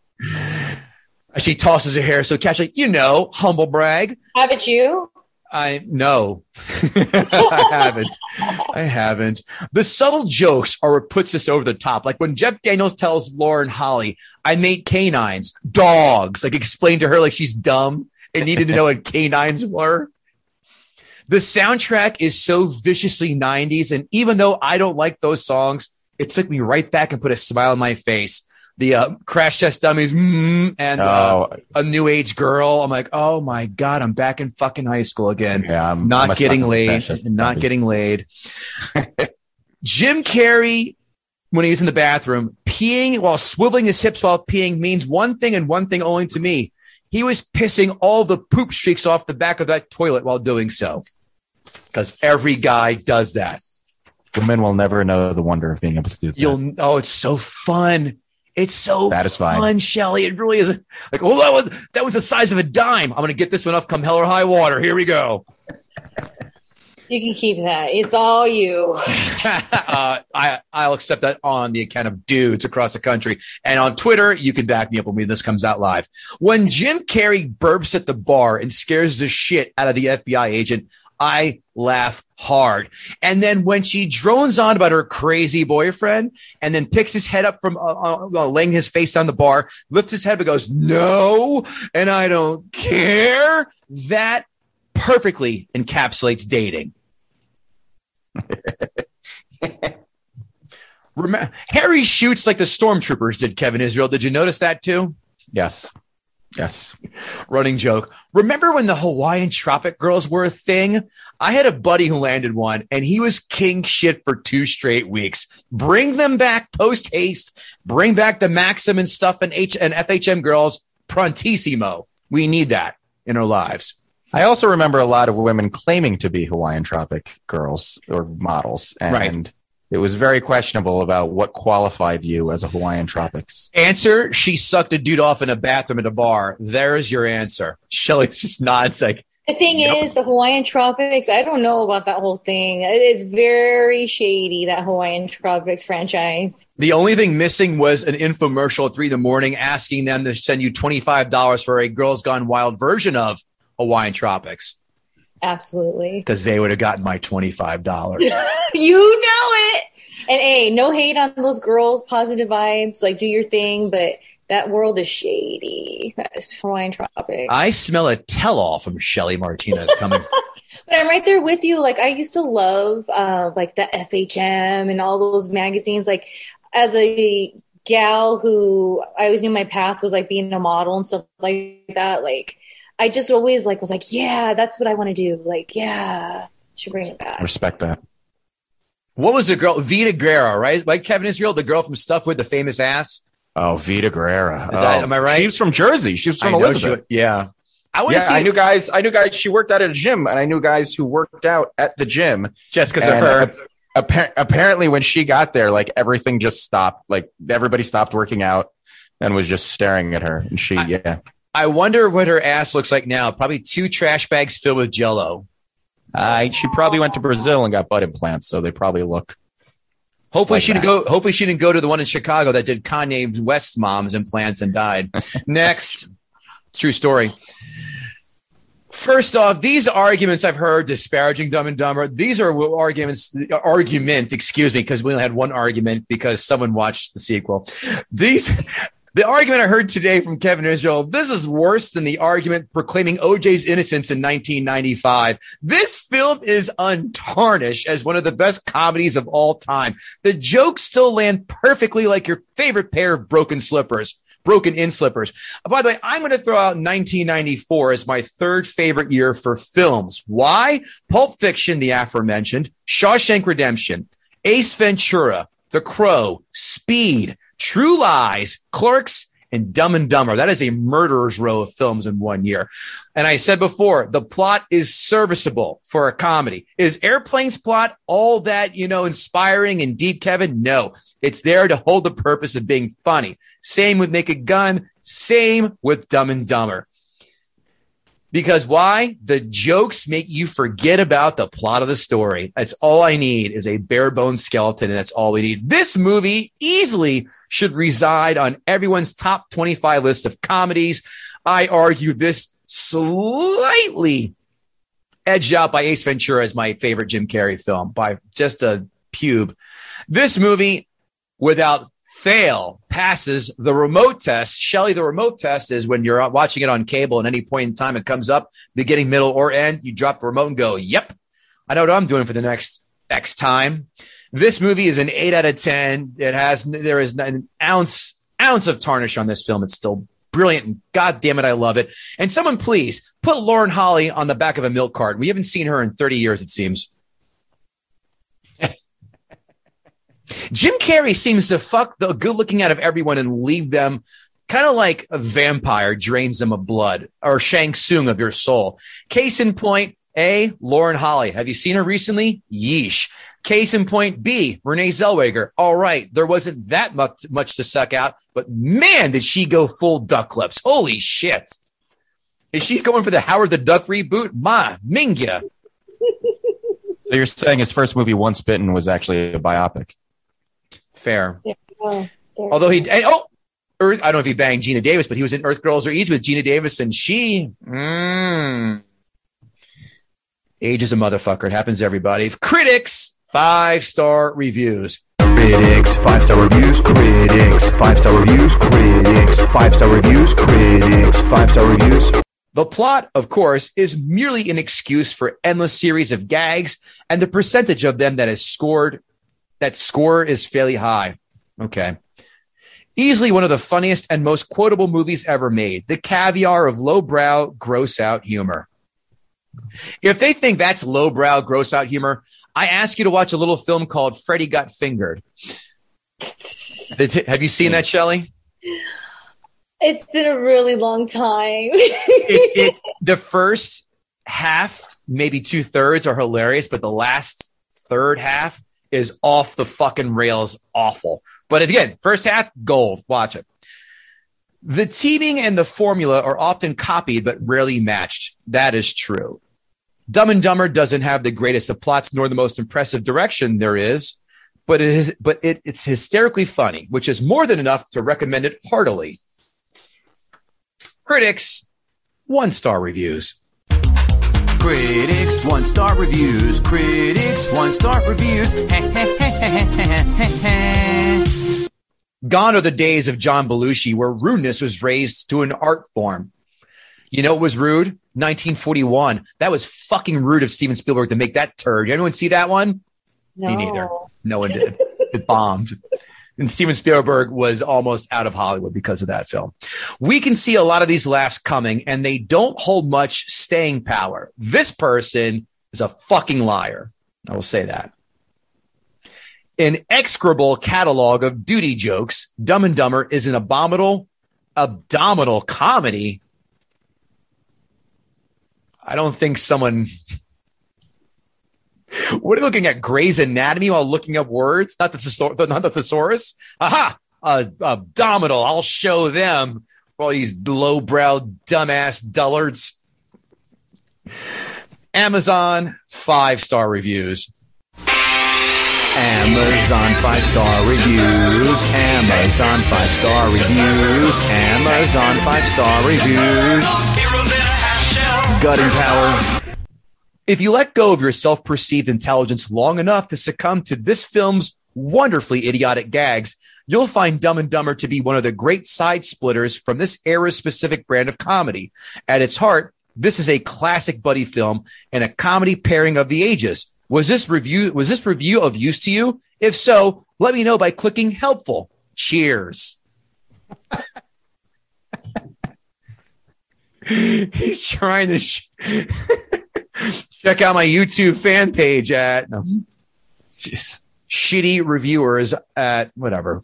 She tosses her hair so casually, you know, humble brag. Haven't you? I no, I haven't. I haven't. The subtle jokes are what puts this over the top. Like when Jeff Daniels tells Lauren Holly, "I made canines, dogs." Like explain to her like she's dumb and needed to know what canines were. The soundtrack is so viciously '90s, and even though I don't like those songs, it took me right back and put a smile on my face. The uh, Crash Test Dummies mm, and uh, Oh, a new age girl. I'm like, oh my god, I'm back in fucking high school again. yeah. I'm, Not I'm getting laid. Not getting laid. Jim Carrey when he's in the bathroom, peeing while swiveling his hips while peeing means one thing and one thing only to me. He was pissing all the poop streaks off the back of that toilet while doing so. Because every guy does that. Women will never know the wonder of being able to do that. You'll oh, it's so fun. It's so Satisfying. fun, Shelly. It really is. Like, oh, that was that was the size of a dime. I'm gonna get this one up come hell or high water. Here we go. You can keep that. It's all you. uh, I I'll accept that on the account of dudes across the country, and on Twitter you can back me up when this comes out live. When Jim Carrey burps at the bar and scares the shit out of the FBI agent, I laugh hard. And then when she drones on about her crazy boyfriend, and then picks his head up from uh, uh, uh, laying his face on the bar, lifts his head, but goes no, and I don't care. That perfectly encapsulates dating. Remember, Harry shoots like the stormtroopers did, Kevin Israel. Did you notice that too? yes. Yes. Running joke. Remember when the Hawaiian Tropic Girls were a thing? I had a buddy who landed one and he was king shit for two straight weeks. Bring them back post haste. Bring back the Maxim and stuff and H and FHM girls prontissimo. We need that in our lives. I also remember a lot of women claiming to be Hawaiian Tropic girls or models. And Right. It was very questionable about what qualified you as a Hawaiian Tropics. Answer: She sucked a dude off in a bathroom at a bar. There's your answer. Shelly just nods like, The thing is, the Hawaiian Tropics, I don't know about that whole thing. It's very shady, that Hawaiian Tropics franchise. The only thing missing was an infomercial at three in the morning asking them to send you $25 for a Girls Gone Wild version of Hawaiian Tropics Absolutely. because they would have gotten my $25. you know it. And hey, no hate on those girls, positive vibes, like do your thing, but that world is shady. That's Hawaiian Tropics. I smell a tell all from Shelly Martinez coming. But I'm right there with you. Like I used to love uh, like the FHM and all those magazines. Like as a gal who I always knew my path was like being a model and stuff like that. Like I just always like was like, yeah, that's what I want to do. Like, yeah, should bring it back. respect that. what was the girl? Vida Guerra, right? Like Kevin Israel, the girl from Stuff with the famous ass. Oh, Vida Guerra. Is that- Oh, am I right? She's from Jersey. She's from I Elizabeth. she- yeah. I want to yeah, see I knew guys. I knew guys. She worked out at a gym, and I knew guys who worked out at the gym. just because of her. uh, appar- apparently, when she got there, like everything just stopped. Like everybody stopped working out and was just staring at her. And she, I- yeah, I wonder what her ass looks like now. Probably two trash bags filled with jello. I, she probably went to Brazil and got butt implants, so they probably look. Hopefully Like she didn't go. Hopefully she didn't go to the one in Chicago that did Kanye West's mom's implants and died. Next, true story. First off, these arguments I've heard disparaging Dumb and Dumber. These are arguments. Argument, excuse me, because we only had one argument because someone watched the sequel. These. The argument I heard today from Kevin Israel, this is worse than the argument proclaiming OJ's innocence in 1995. This film is untarnished as one of the best comedies of all time. The jokes still land perfectly like your favorite pair of broken slippers, broken in slippers. By the way, I'm going to throw out 1994 as my third favorite year for films. Why? Pulp Fiction, the aforementioned, Shawshank Redemption, Ace Ventura, The Crow, Speed, True Lies, Clerks, and Dumb and Dumber. That is a murderer's row of films in one year. And I said before, the plot is serviceable for a comedy. Is Airplane's plot all that, you know, inspiring and deep, Kevin? No. It's there to hold the purpose of being funny. Same with Naked Gun. Same with Dumb and Dumber. Because why? The jokes make you forget about the plot of the story. That's all I need is a bare bones skeleton, and that's all we need. This movie easily should reside on everyone's top 25 list of comedies. I argue this slightly edged out by Ace Ventura as my favorite Jim Carrey film by just a pube. This movie, without fail, passes the remote test. Shelly, the remote test is when you're watching it on cable at any point in time, it comes up, beginning, middle, or end. You drop the remote and go, yep, I know what I'm doing for the next X time. This movie is an eight out of 10. It has, there is an ounce, ounce of tarnish on this film. It's still brilliant and god damn it, I love it. And someone please put Lauren Holly on the back of a milk carton. We haven't seen her in 30 years, it seems. Jim Carrey seems to fuck the good looking out of everyone and leave them kind of like a vampire drains them of blood or Shang Tsung of your soul. Case in point, A, Lauren Holly. Have you seen her recently? Yeesh. Case in point B, Renee Zellweger. All right, there wasn't that much, much to suck out, but man, did she go full duck lips. Holy shit. Is she going for the Howard the Duck reboot? Ma, Mingya. So you're saying his first movie, Once Bitten, was actually a biopic? Fair. Yeah, well, Although he, and, oh, Earth, I don't know if he banged Geena Davis, but he was in Earth Girls Are Easy with Geena Davis, and she, mm, age is a motherfucker. It happens to everybody. Critics, five star reviews. Critics, five star reviews, critics, five star reviews, critics, five star reviews, critics, five star reviews. The plot, of course, is merely an excuse for endless series of gags, and the percentage of them that is scored, that score is fairly high. Okay. Easily one of the funniest and most quotable movies ever made. The caviar of lowbrow, gross out humor. If they think that's lowbrow, gross out humor, I ask you to watch a little film called Freddy Got Fingered. Have you seen that, Shelly? It's been a really long time. it, it the first half, maybe two thirds, are hilarious, but the last third half is off the fucking rails, awful. But again, first half, gold. Watch it. The teaming and the formula are often copied but rarely matched. That is true. Dumb and Dumber doesn't have the greatest of plots nor the most impressive direction there is, but it is but it, it's hysterically funny, which is more than enough to recommend it heartily. Critics, one star reviews. Critics, one star reviews, critics, one star reviews. Gone are the days of John Belushi where rudeness was raised to an art form. You know what was rude? 1941. That was fucking rude of Steven Spielberg to make that turd. Did Anyone see that one? no. Me neither. No one did. it bombed. And Steven Spielberg was almost out of Hollywood because of that film. We can see a lot of these laughs coming and they don't hold much staying power. This person is a fucking liar. I will say that. An execrable catalog of duty jokes, Dumb and Dumber is an abominable, abdominal comedy. I don't think someone what are you looking at? Gray's Anatomy while looking up words? Not the thesor- not the thesaurus. Aha! Uh, abdominal. I'll show them for all these lowbrow, dumbass dullards. Amazon five star reviews. Amazon five star reviews. Amazon five star reviews. Amazon five star reviews. Gutting power. If you let go of your self perceived intelligence long enough to succumb to this film's wonderfully idiotic gags, you'll find Dumb and Dumber to be one of the great side splitters from this era specific brand of comedy. At its heart, this is a classic buddy film and a comedy pairing of the ages. Was this review was this review of use to you? If so, let me know by clicking helpful. Cheers. He's trying to sh- check out my YouTube fan page at no, jeez, shitty reviewers at whatever.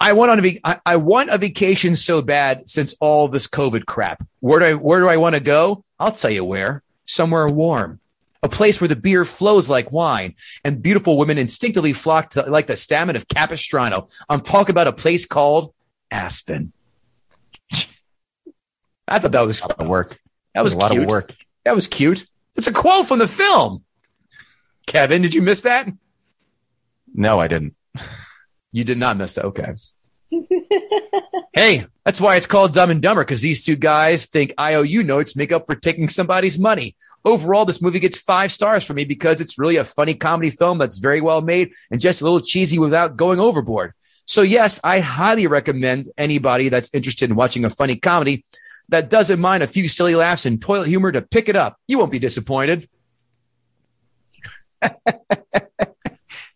I want on a I, I want a vacation so bad since all this COVID crap. Where do I where do I want to go? I'll tell you where. Somewhere warm. A place where the beer flows like wine and beautiful women instinctively flock to like the stamina of Capistrano. I'm talking about a place called Aspen. I thought that was A lot work. that was a lot cute. of work. That was cute. It's a quote from the film. Kevin, did you miss that? No, I didn't. You did not miss that. Okay. hey, that's why it's called Dumb and Dumber because these two guys think IOU notes make up for taking somebody's money. Overall, this movie gets five stars for me because it's really a funny comedy film that's very well made and just a little cheesy without going overboard. So, yes, I highly recommend anybody that's interested in watching a funny comedy that doesn't mind a few silly laughs and toilet humor to pick it up. You won't be disappointed. I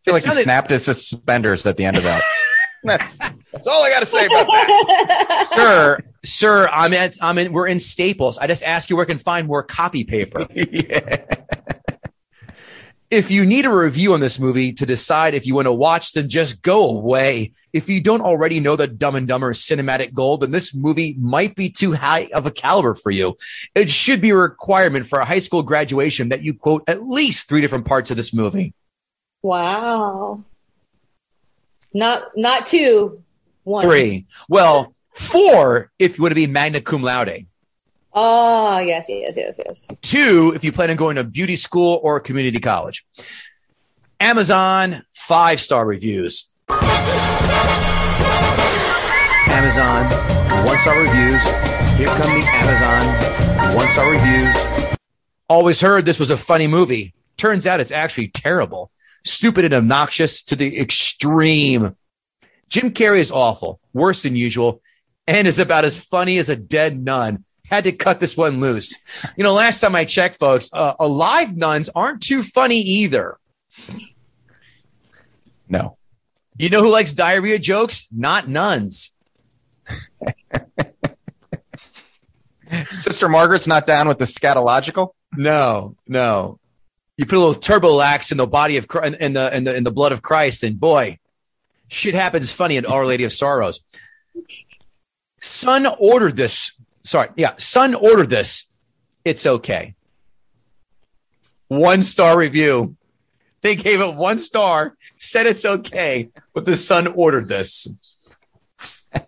feel like he snapped his suspenders at the end of that. That's that's all I got to say about that. sir, sir, I'm at I'm in we're in Staples. I just ask you where I can find more copy paper. yeah. If you need a review on this movie to decide if you want to watch, then just go away. If you don't already know that Dumb and Dumber is cinematic gold, then this movie might be too high of a caliber for you. It should be a requirement for a high school graduation that you quote at least three different parts of this movie. Wow. Not not two, one. Three. Well, four if you want to be magna cum laude. Oh yes, yes, yes, yes. Two if you plan on going to beauty school or community college. Amazon five star reviews. Amazon one star reviews. Here come the Amazon one star reviews. Always heard this was a funny movie. Turns out it's actually terrible, stupid and obnoxious to the extreme. Jim Carrey is awful, worse than usual, and is about as funny as a dead nun. Had to cut this one loose. You know, last time I checked, folks, uh, alive nuns aren't too funny either. No. You know who likes diarrhea jokes? Not nuns. Sister Margaret's not down with the scatological. No, no. You put a little turbolax in the body of Chri- in the in the in the blood of Christ, and boy, shit happens funny in Our Lady of Sorrows. Son ordered this. Sorry, yeah, son ordered this. It's okay. One star review. They gave it one star, said it's okay, but the son ordered this.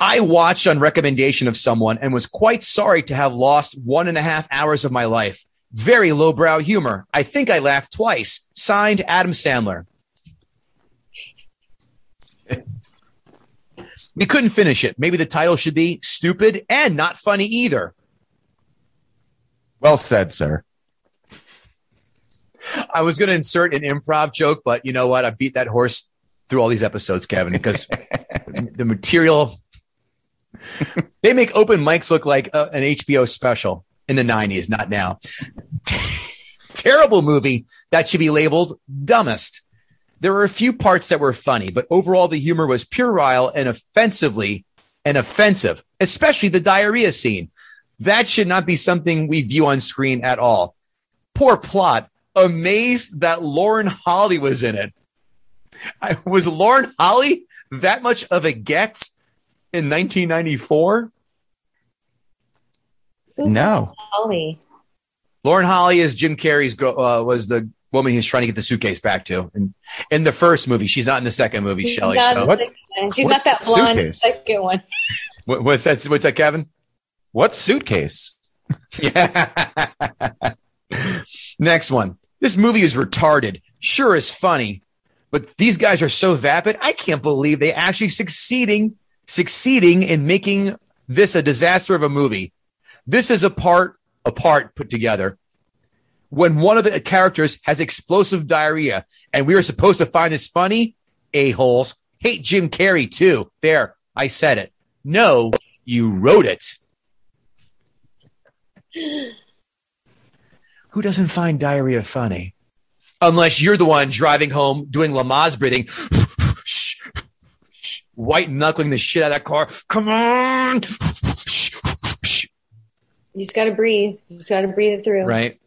I watched on recommendation of someone and was quite sorry to have lost one and a half hours of my life. Very lowbrow humor. I think I laughed twice. Signed Adam Sandler. We couldn't finish it. Maybe the title should be stupid and not funny either. Well said, sir. I was going to insert an improv joke, but you know what? I beat that horse through all these episodes, Kevin, because the material. they make open mics look like uh, an HBO special in the 90s, not now. Terrible movie that should be labeled dumbest. There were a few parts that were funny, but overall the humor was puerile and offensively and offensive, especially the diarrhea scene. That should not be something we view on screen at all. Poor plot. Amazed that Lauren Holly was in it. I, was Lauren Holly that much of a get in 1994? Who's No. Holly? Lauren Holly is Jim Carrey's girl, uh, was the woman he's trying to get the suitcase back to. And in the first movie, she's not in the second movie, She's Shelly. not, So What- She's what not that blonde suitcase? second one. what, what's that? What's that, Kevin? What suitcase? Yeah. Next one. This movie is retarded. Sure is funny, but these guys are so vapid. I can't believe they actually succeeding succeeding in making this a disaster of a movie. This is a part a part put together. When one of the characters has explosive diarrhea and we are supposed to find this funny, a-holes hate Jim Carrey too. There, I said it. No, you wrote it. Who doesn't find diarrhea funny? Unless you're the one driving home doing Lamaze breathing, white knuckling the shit out of that car. Come on. You just got to breathe. You just got to breathe it through. Right.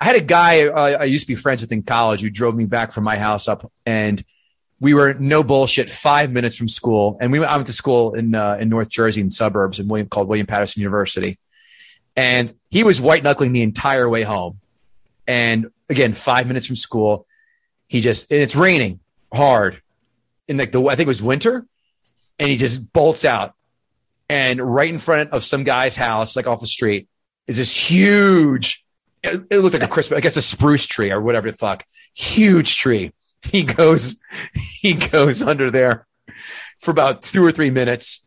I had a guy uh, I used to be friends with in college who drove me back from my house up, and we were no bullshit five minutes from school. And we went, I went to school in uh, in North Jersey in suburbs in William called William Paterson University, and he was white knuckling the entire way home. And again, five minutes from school, he just and it's raining hard, in like the I think it was winter, and he just bolts out, and right in front of some guy's house, like off the street, is this huge. It, it looked like a Christmas, I guess a spruce tree or whatever the fuck, huge tree. He goes, he goes under there for about two or three minutes.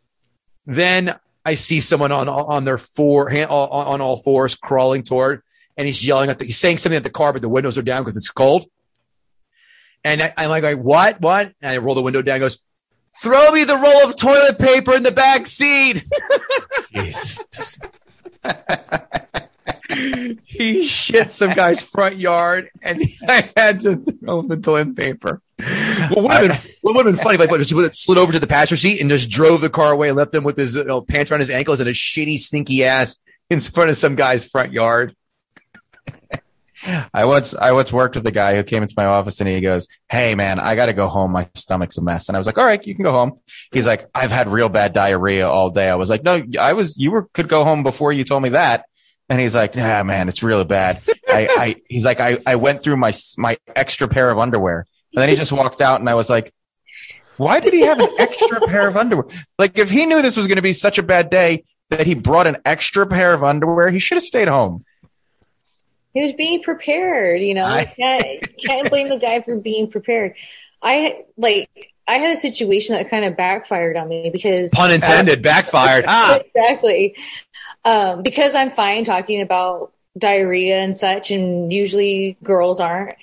Then I see someone on on their four hand, on, on all fours crawling toward, and he's yelling at the, he's saying something at the car, but the windows are down because it's cold. And I, I'm like, like, what, what? And I roll the window down. and Goes, throw me the roll of toilet paper in the back seat. He shit some guy's front yard, and I had to throw him the toilet paper. What would have been, what would have been funny if I just slid over to the passenger seat and just drove the car away and left him with his you know, pants around his ankles and a shitty, stinky ass in front of some guy's front yard. I once I once worked with a guy who came into my office and he goes, "Hey man, I got to go home. My stomach's a mess." And I was like, "All right, you can go home." He's like, "I've had real bad diarrhea all day." I was like, "No, I was you were could go home before you told me that." And he's like, "Yeah, man, it's really bad." I, I he's like, I I went through my my extra pair of underwear, and then he just walked out, and I was like. Why did he have an extra pair of underwear? Like, if he knew this was going to be such a bad day that he brought an extra pair of underwear, he should have stayed home. He was being prepared, you know. I- can't, can't blame the guy for being prepared. I like I had a situation that kind of backfired on me because Pun intended, backfired. Ah, exactly um, because I'm fine talking about diarrhea and such, and usually girls aren't.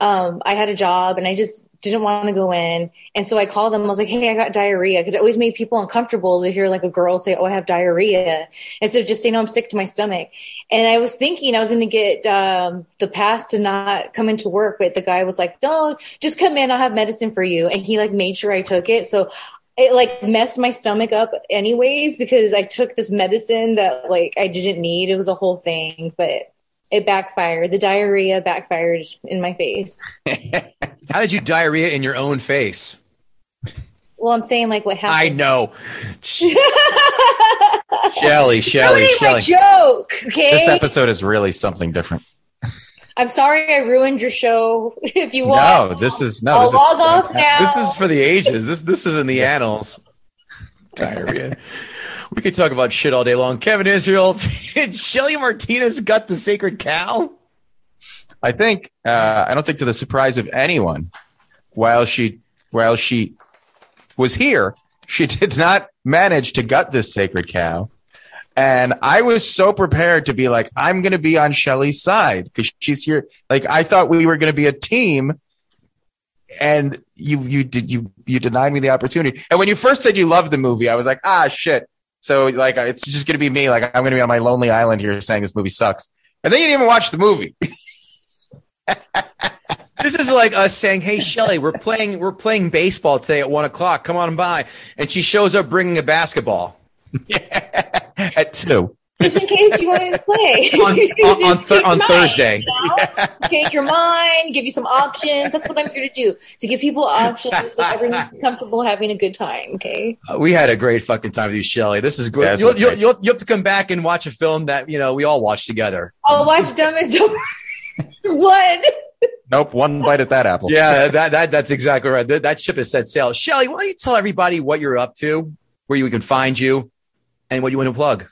Um, I had a job and I just didn't want to go in, and so I called them. I was like, "Hey, I got diarrhea," because it always made people uncomfortable to hear like a girl say, "Oh, I have diarrhea," instead of just saying, "Oh, I'm sick to my stomach." And I was thinking I was going to get um, the pass to not come into work, but the guy was like, "No, just come in. I'll have medicine for you." And he like made sure I took it. So it like messed my stomach up anyways because I took this medicine that like I didn't need. It was a whole thing, but it backfired. The diarrhea backfired in my face. how did you diarrhea in your own face? Well, I'm saying like what happened. I know. Shelly, Shelly, That ain't my Shelly. joke. Okay. This episode is really something different. I'm sorry I ruined your show. If you want, No, this is no. I'll This is, off now. This is for the ages. This this is in the annals. Diarrhea. We could talk about shit all day long. Kevin Israel, did Shelly Martinez gut the sacred cow? I think uh, I don't think to the surprise of anyone, while she while she was here, she did not manage to gut this sacred cow. And I was so prepared to be like, I'm going to be on Shelly's side because she's here. Like I thought we were going to be a team, and you you did you you denied me the opportunity. And when you first said you loved the movie, I was like, ah shit. So like it's just going to be me. Like I'm going to be on my lonely island here saying this movie sucks. And then you didn't even watch the movie. This is like us saying, "Hey, Shelly, we're playing we're playing baseball today at one o'clock. Come on by." And she shows up bringing a basketball. At two. just in case you want to play On- on- on Thur- Change your on mind, Thursday. you know? Change your mind, give you some options. That's what I'm here to do to give people options so everyone's comfortable having a good time. Okay. Uh, we had a great fucking time with you, Shelly. This is Yeah, great. you'll, okay. you'll, you'll, you have to come back and watch a film that you know we all watched together. I'll watch Dumb and Dumber. what? Nope, one bite at that apple. Yeah, that that that's exactly right. That, that ship has set sail. Shelly, why don't you tell everybody what you're up to, where you can find you, and what you want to plug?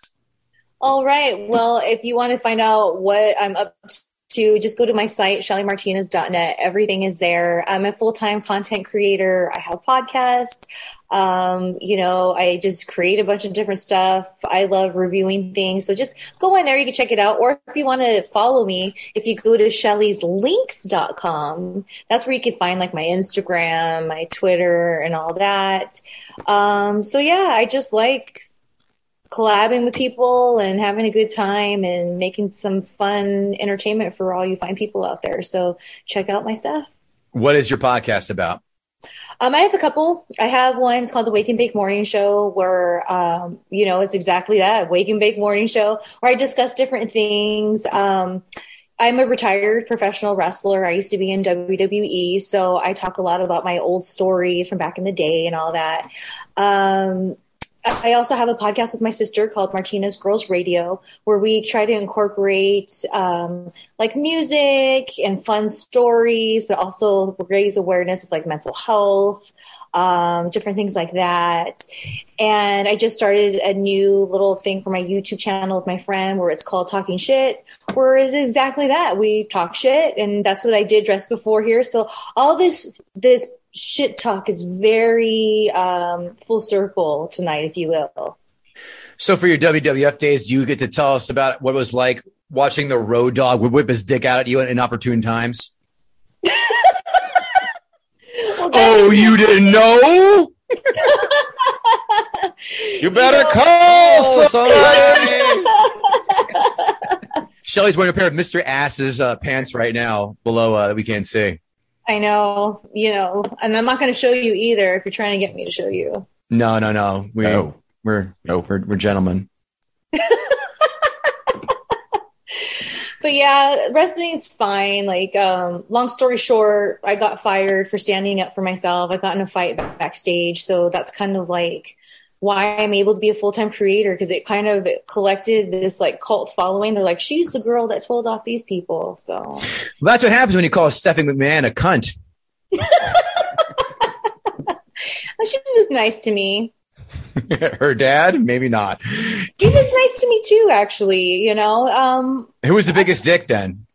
All right. Well, if you want to find out what I'm up to, just go to my site, shellymartinez.net. Everything is there. I'm a full time content creator. I have podcasts. Um, you know, I just create a bunch of different stuff. I love reviewing things. So just go in there. You can check it out. Or if you want to follow me, if you go to shellyslinks.com, that's where you can find like my Instagram, my Twitter, and all that. Um, so yeah, I just like collabing with people and having a good time and making some fun entertainment for all you fine people out there. So check out my stuff. What is your podcast about? Um, I have a couple. I have one. It's called the Wake and Bake Morning Show, where um, you know it's exactly that Wake and Bake Morning Show, where I discuss different things. Um, I'm a retired professional wrestler. I used to be in WWE, so I talk a lot about my old stories from back in the day and all that. Um, I also have a podcast with my sister called Martinez Girls Radio, where we try to incorporate um, like music and fun stories, but also raise awareness of like mental health, um, different things like that. And I just started a new little thing for my YouTube channel with my friend where it's called Talking Shit, where it's exactly that. We talk shit, and that's what I did dress before here. So all this this shit talk is very um, full circle tonight, if you will. So for your WWF days, you get to tell us about what it was like watching the Road Dog would whip his dick out at you at inopportune times. Well, Oh, you didn't know? You better know- call somebody. somebody. Shelly's wearing a pair of Mr. Ass's uh, pants right now below uh, that we can't see. I know, you know, and I'm not going to show you either if you're trying to get me to show you. No, no, no. We, No. We're, no, we're, we're gentlemen. but yeah, wrestling's fine. Like, um, long story short, I got fired for standing up for myself. I got in a fight backstage, so that's kind of like why I'm able to be a full time creator because it kind of collected this like cult following. They're like, she's the girl that told off these people. So Well, that's what happens when you call Stephanie McMahon a cunt. she was nice to me. Her dad, maybe not. He was nice to me too, actually. You know, um, Who was the biggest dick then?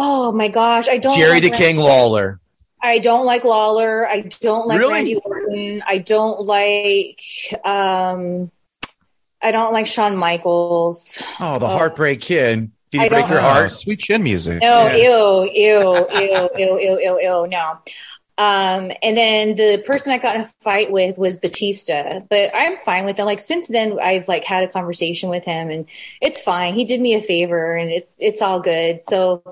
oh my gosh, I don't Jerry the King Lawler. I don't like Lawler. I don't like Really? Randy Orton. I don't like. um I don't like Shawn Michaels. Oh, the Heartbreak Kid. Did he I break your. Oh, heart? sweet chin music. No, Yeah. ew, ew, ew, ew, ew, ew, ew, no. Um, and then the person I got in a fight with was Batista, but I'm fine with him. Like since then, I've like had a conversation with him, and it's fine. He did me a favor, and it's it's all good. So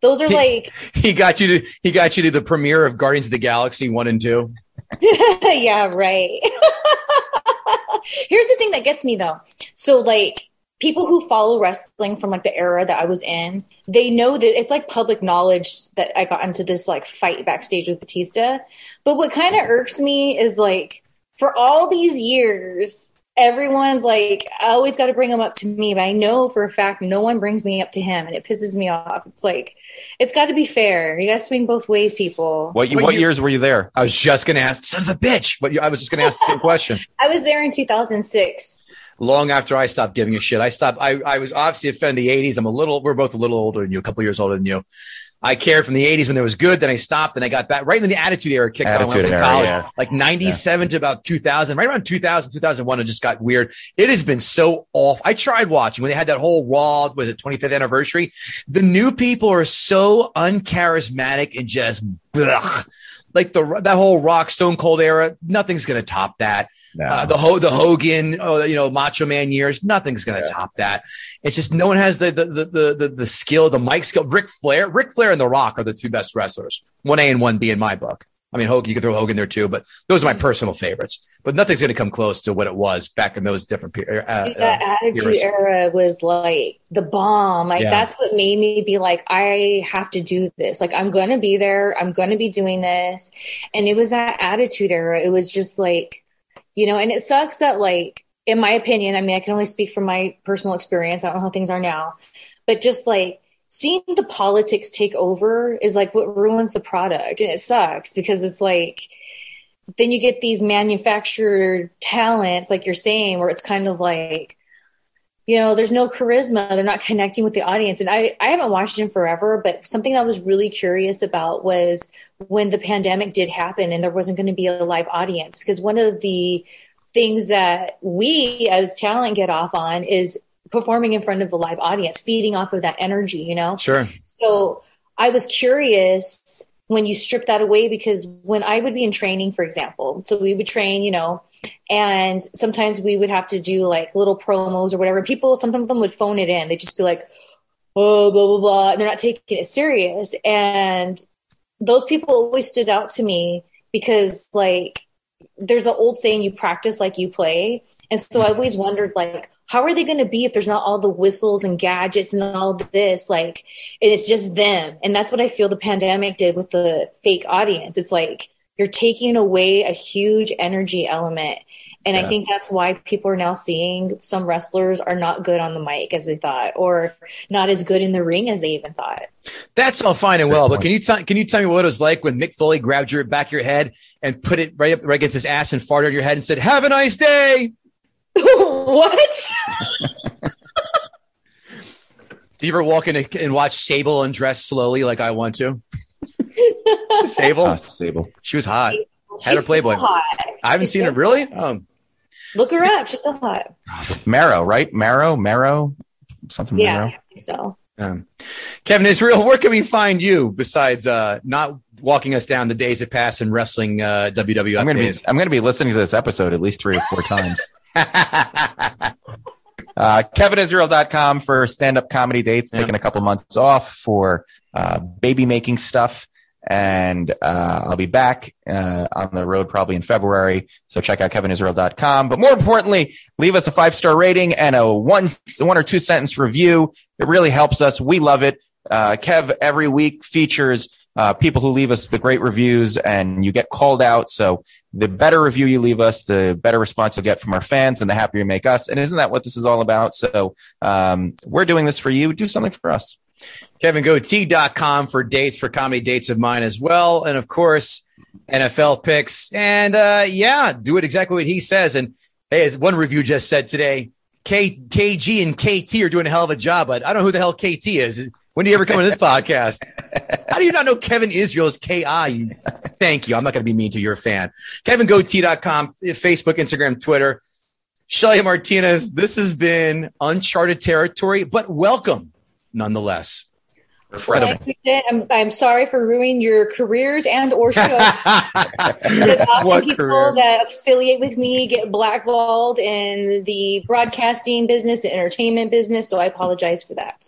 those are like, He got you to he got you to the premiere of Guardians of the Galaxy one and two. yeah, right. Here's the thing that gets me though. So like people who follow wrestling from like the era that I was in, they know that it's like public knowledge that I got into this like fight backstage with Batista. But what kind of irks me is like for all these years, everyone's like, I always got to bring him up to me, but I know for a fact no one brings me up to him, and it pisses me off. It's like it's got to be fair. You got to swing both ways, people. What, you, What what you- years were you there? I was just gonna ask, son of a bitch. But I was just gonna ask the same question. I was there in 2006. Long after I stopped giving a shit. I stopped. I, I was obviously a fan of the 80s. I'm a little, we're both a little older than you, a couple years older than you. I cared from the 80s when there was good. Then I stopped and I got back right when the Attitude Era kicked on when I was Attitude in Era, college, yeah. like 97 to about 2000. Right around 2000, 2001, it just got weird. It has been so off. I tried watching when they had that whole Raw, was it 25th anniversary? The new people are so uncharismatic and just, blech. Like the that whole Rock Stone Cold era. Nothing's going to top that. No. Uh, the Ho- the Hogan, oh, you know, Macho Man years, nothing's going to Yeah. top that. It's just no one has the the, the the the skill, the mic skill. Ric Flair, Ric Flair, and The Rock are the two best wrestlers. One A and one B in my book. I mean, Hogan, you can throw Hogan there too, but those are my personal favorites. But nothing's going to come close to what it was back in those different periods. Uh, that uh, attitude eras. era was like the bomb. Like Yeah. that's what made me be like, I have to do this. Like I'm gonna be there. I'm gonna be doing this. And it was that attitude era. It was just like, you know, and it sucks that like, in my opinion, I mean, I can only speak from my personal experience. I don't know how things are now, but just like seeing the politics take over is like what ruins the product, and it sucks because it's like then you get these manufactured talents, like you're saying, where it's kind of like, you know, there's no charisma. They're not connecting with the audience. And I, I haven't watched in forever, but something that I was really curious about was when the pandemic did happen and there wasn't going to be a live audience. Because one of the things that we as talent get off on is performing in front of the live audience, feeding off of that energy, you know? Sure. So I was curious when you strip that away because when I would be in training, for example, so we would train, you know, and sometimes we would have to do like little promos or whatever. People, some of them would phone it in. They'd just be like, oh, blah, blah, blah. And they're not taking it serious. And those people always stood out to me because, like, there's an old saying, you practice like you play. And so I mm-hmm. always wondered, like, how are they going to be if there's not all the whistles and gadgets and all this? Like, and it's just them. And that's what I feel the pandemic did with the fake audience. It's like you're taking away a huge energy element. And I think that's why people are now seeing some wrestlers are not good on the mic as they thought, or not as good in the ring as they even thought. That's all fine and well, but can you tell can you tell me what it was like when Mick Foley grabbed your back of your head and put it right up right against his ass and farted on your head and said, "Have a nice day." what? Do you ever walk in and watch Sable undress slowly like I want to? Sable, Ah, Sable. she was hot. Had her Playboy. hot. I haven't She's seen her still really. Um, Look her up. She's still hot. Mero, right? Mero, Mero, something Yeah, Mero. I so. um, Kevin Israel, where can we find you besides uh, not walking us down the days that pass in wrestling uh, WWF I'm gonna be? I'm gonna be listening to this episode at least three or four times. Uh, KevinIsrael.com for stand up comedy dates, Yeah. taking a couple months off for uh, baby making stuff. and uh, I'll be back uh, on the road probably in February. So check out kevinisrael.com. But more importantly, leave us a five star rating and a one one or two sentence review. It really helps us. We love it. Uh, Kev every week features uh, people who leave us the great reviews, and you get called out. So the better review you leave us, the better response you'll get from our fans, and the happier you make us. And isn't that what this is all about? So um, we're doing this for you. Do something for us. KevinGootee.com for dates, for comedy dates of mine as well. And of course, NFL picks. And uh, yeah, do it exactly what he says. And hey, as one review just said today, K, KG and KT are doing a hell of a job, but I don't know who the hell KT is. When do you ever come on this podcast? How do you not know Kevin Israel is KI? You, thank you. I'm not going to be mean to your fan. KevinGootee.com, Facebook, Instagram, Twitter. Shelly Martinez, this has been uncharted territory, but welcome nonetheless. Well, I'm, I'm sorry for ruining your careers and or shows. because often What people career? that affiliate with me get blackballed in the broadcasting business, the entertainment business. So I apologize for that.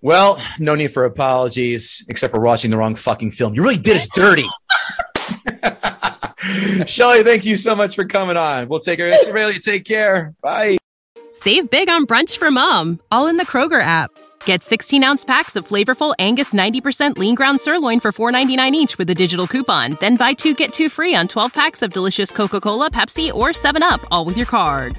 Well, no need for apologies, except for watching the wrong fucking film. You really did us dirty. Shelly, thank you so much for coming on. We'll take care. Australia, take care. Bye. Save big on brunch for mom, all in the Kroger app. Get 16 ounce packs of flavorful Angus 90% lean ground sirloin for $4.99 each with a digital coupon. Then buy two get two free on 12 packs of delicious Coca Cola, Pepsi, or 7UP, all with your card.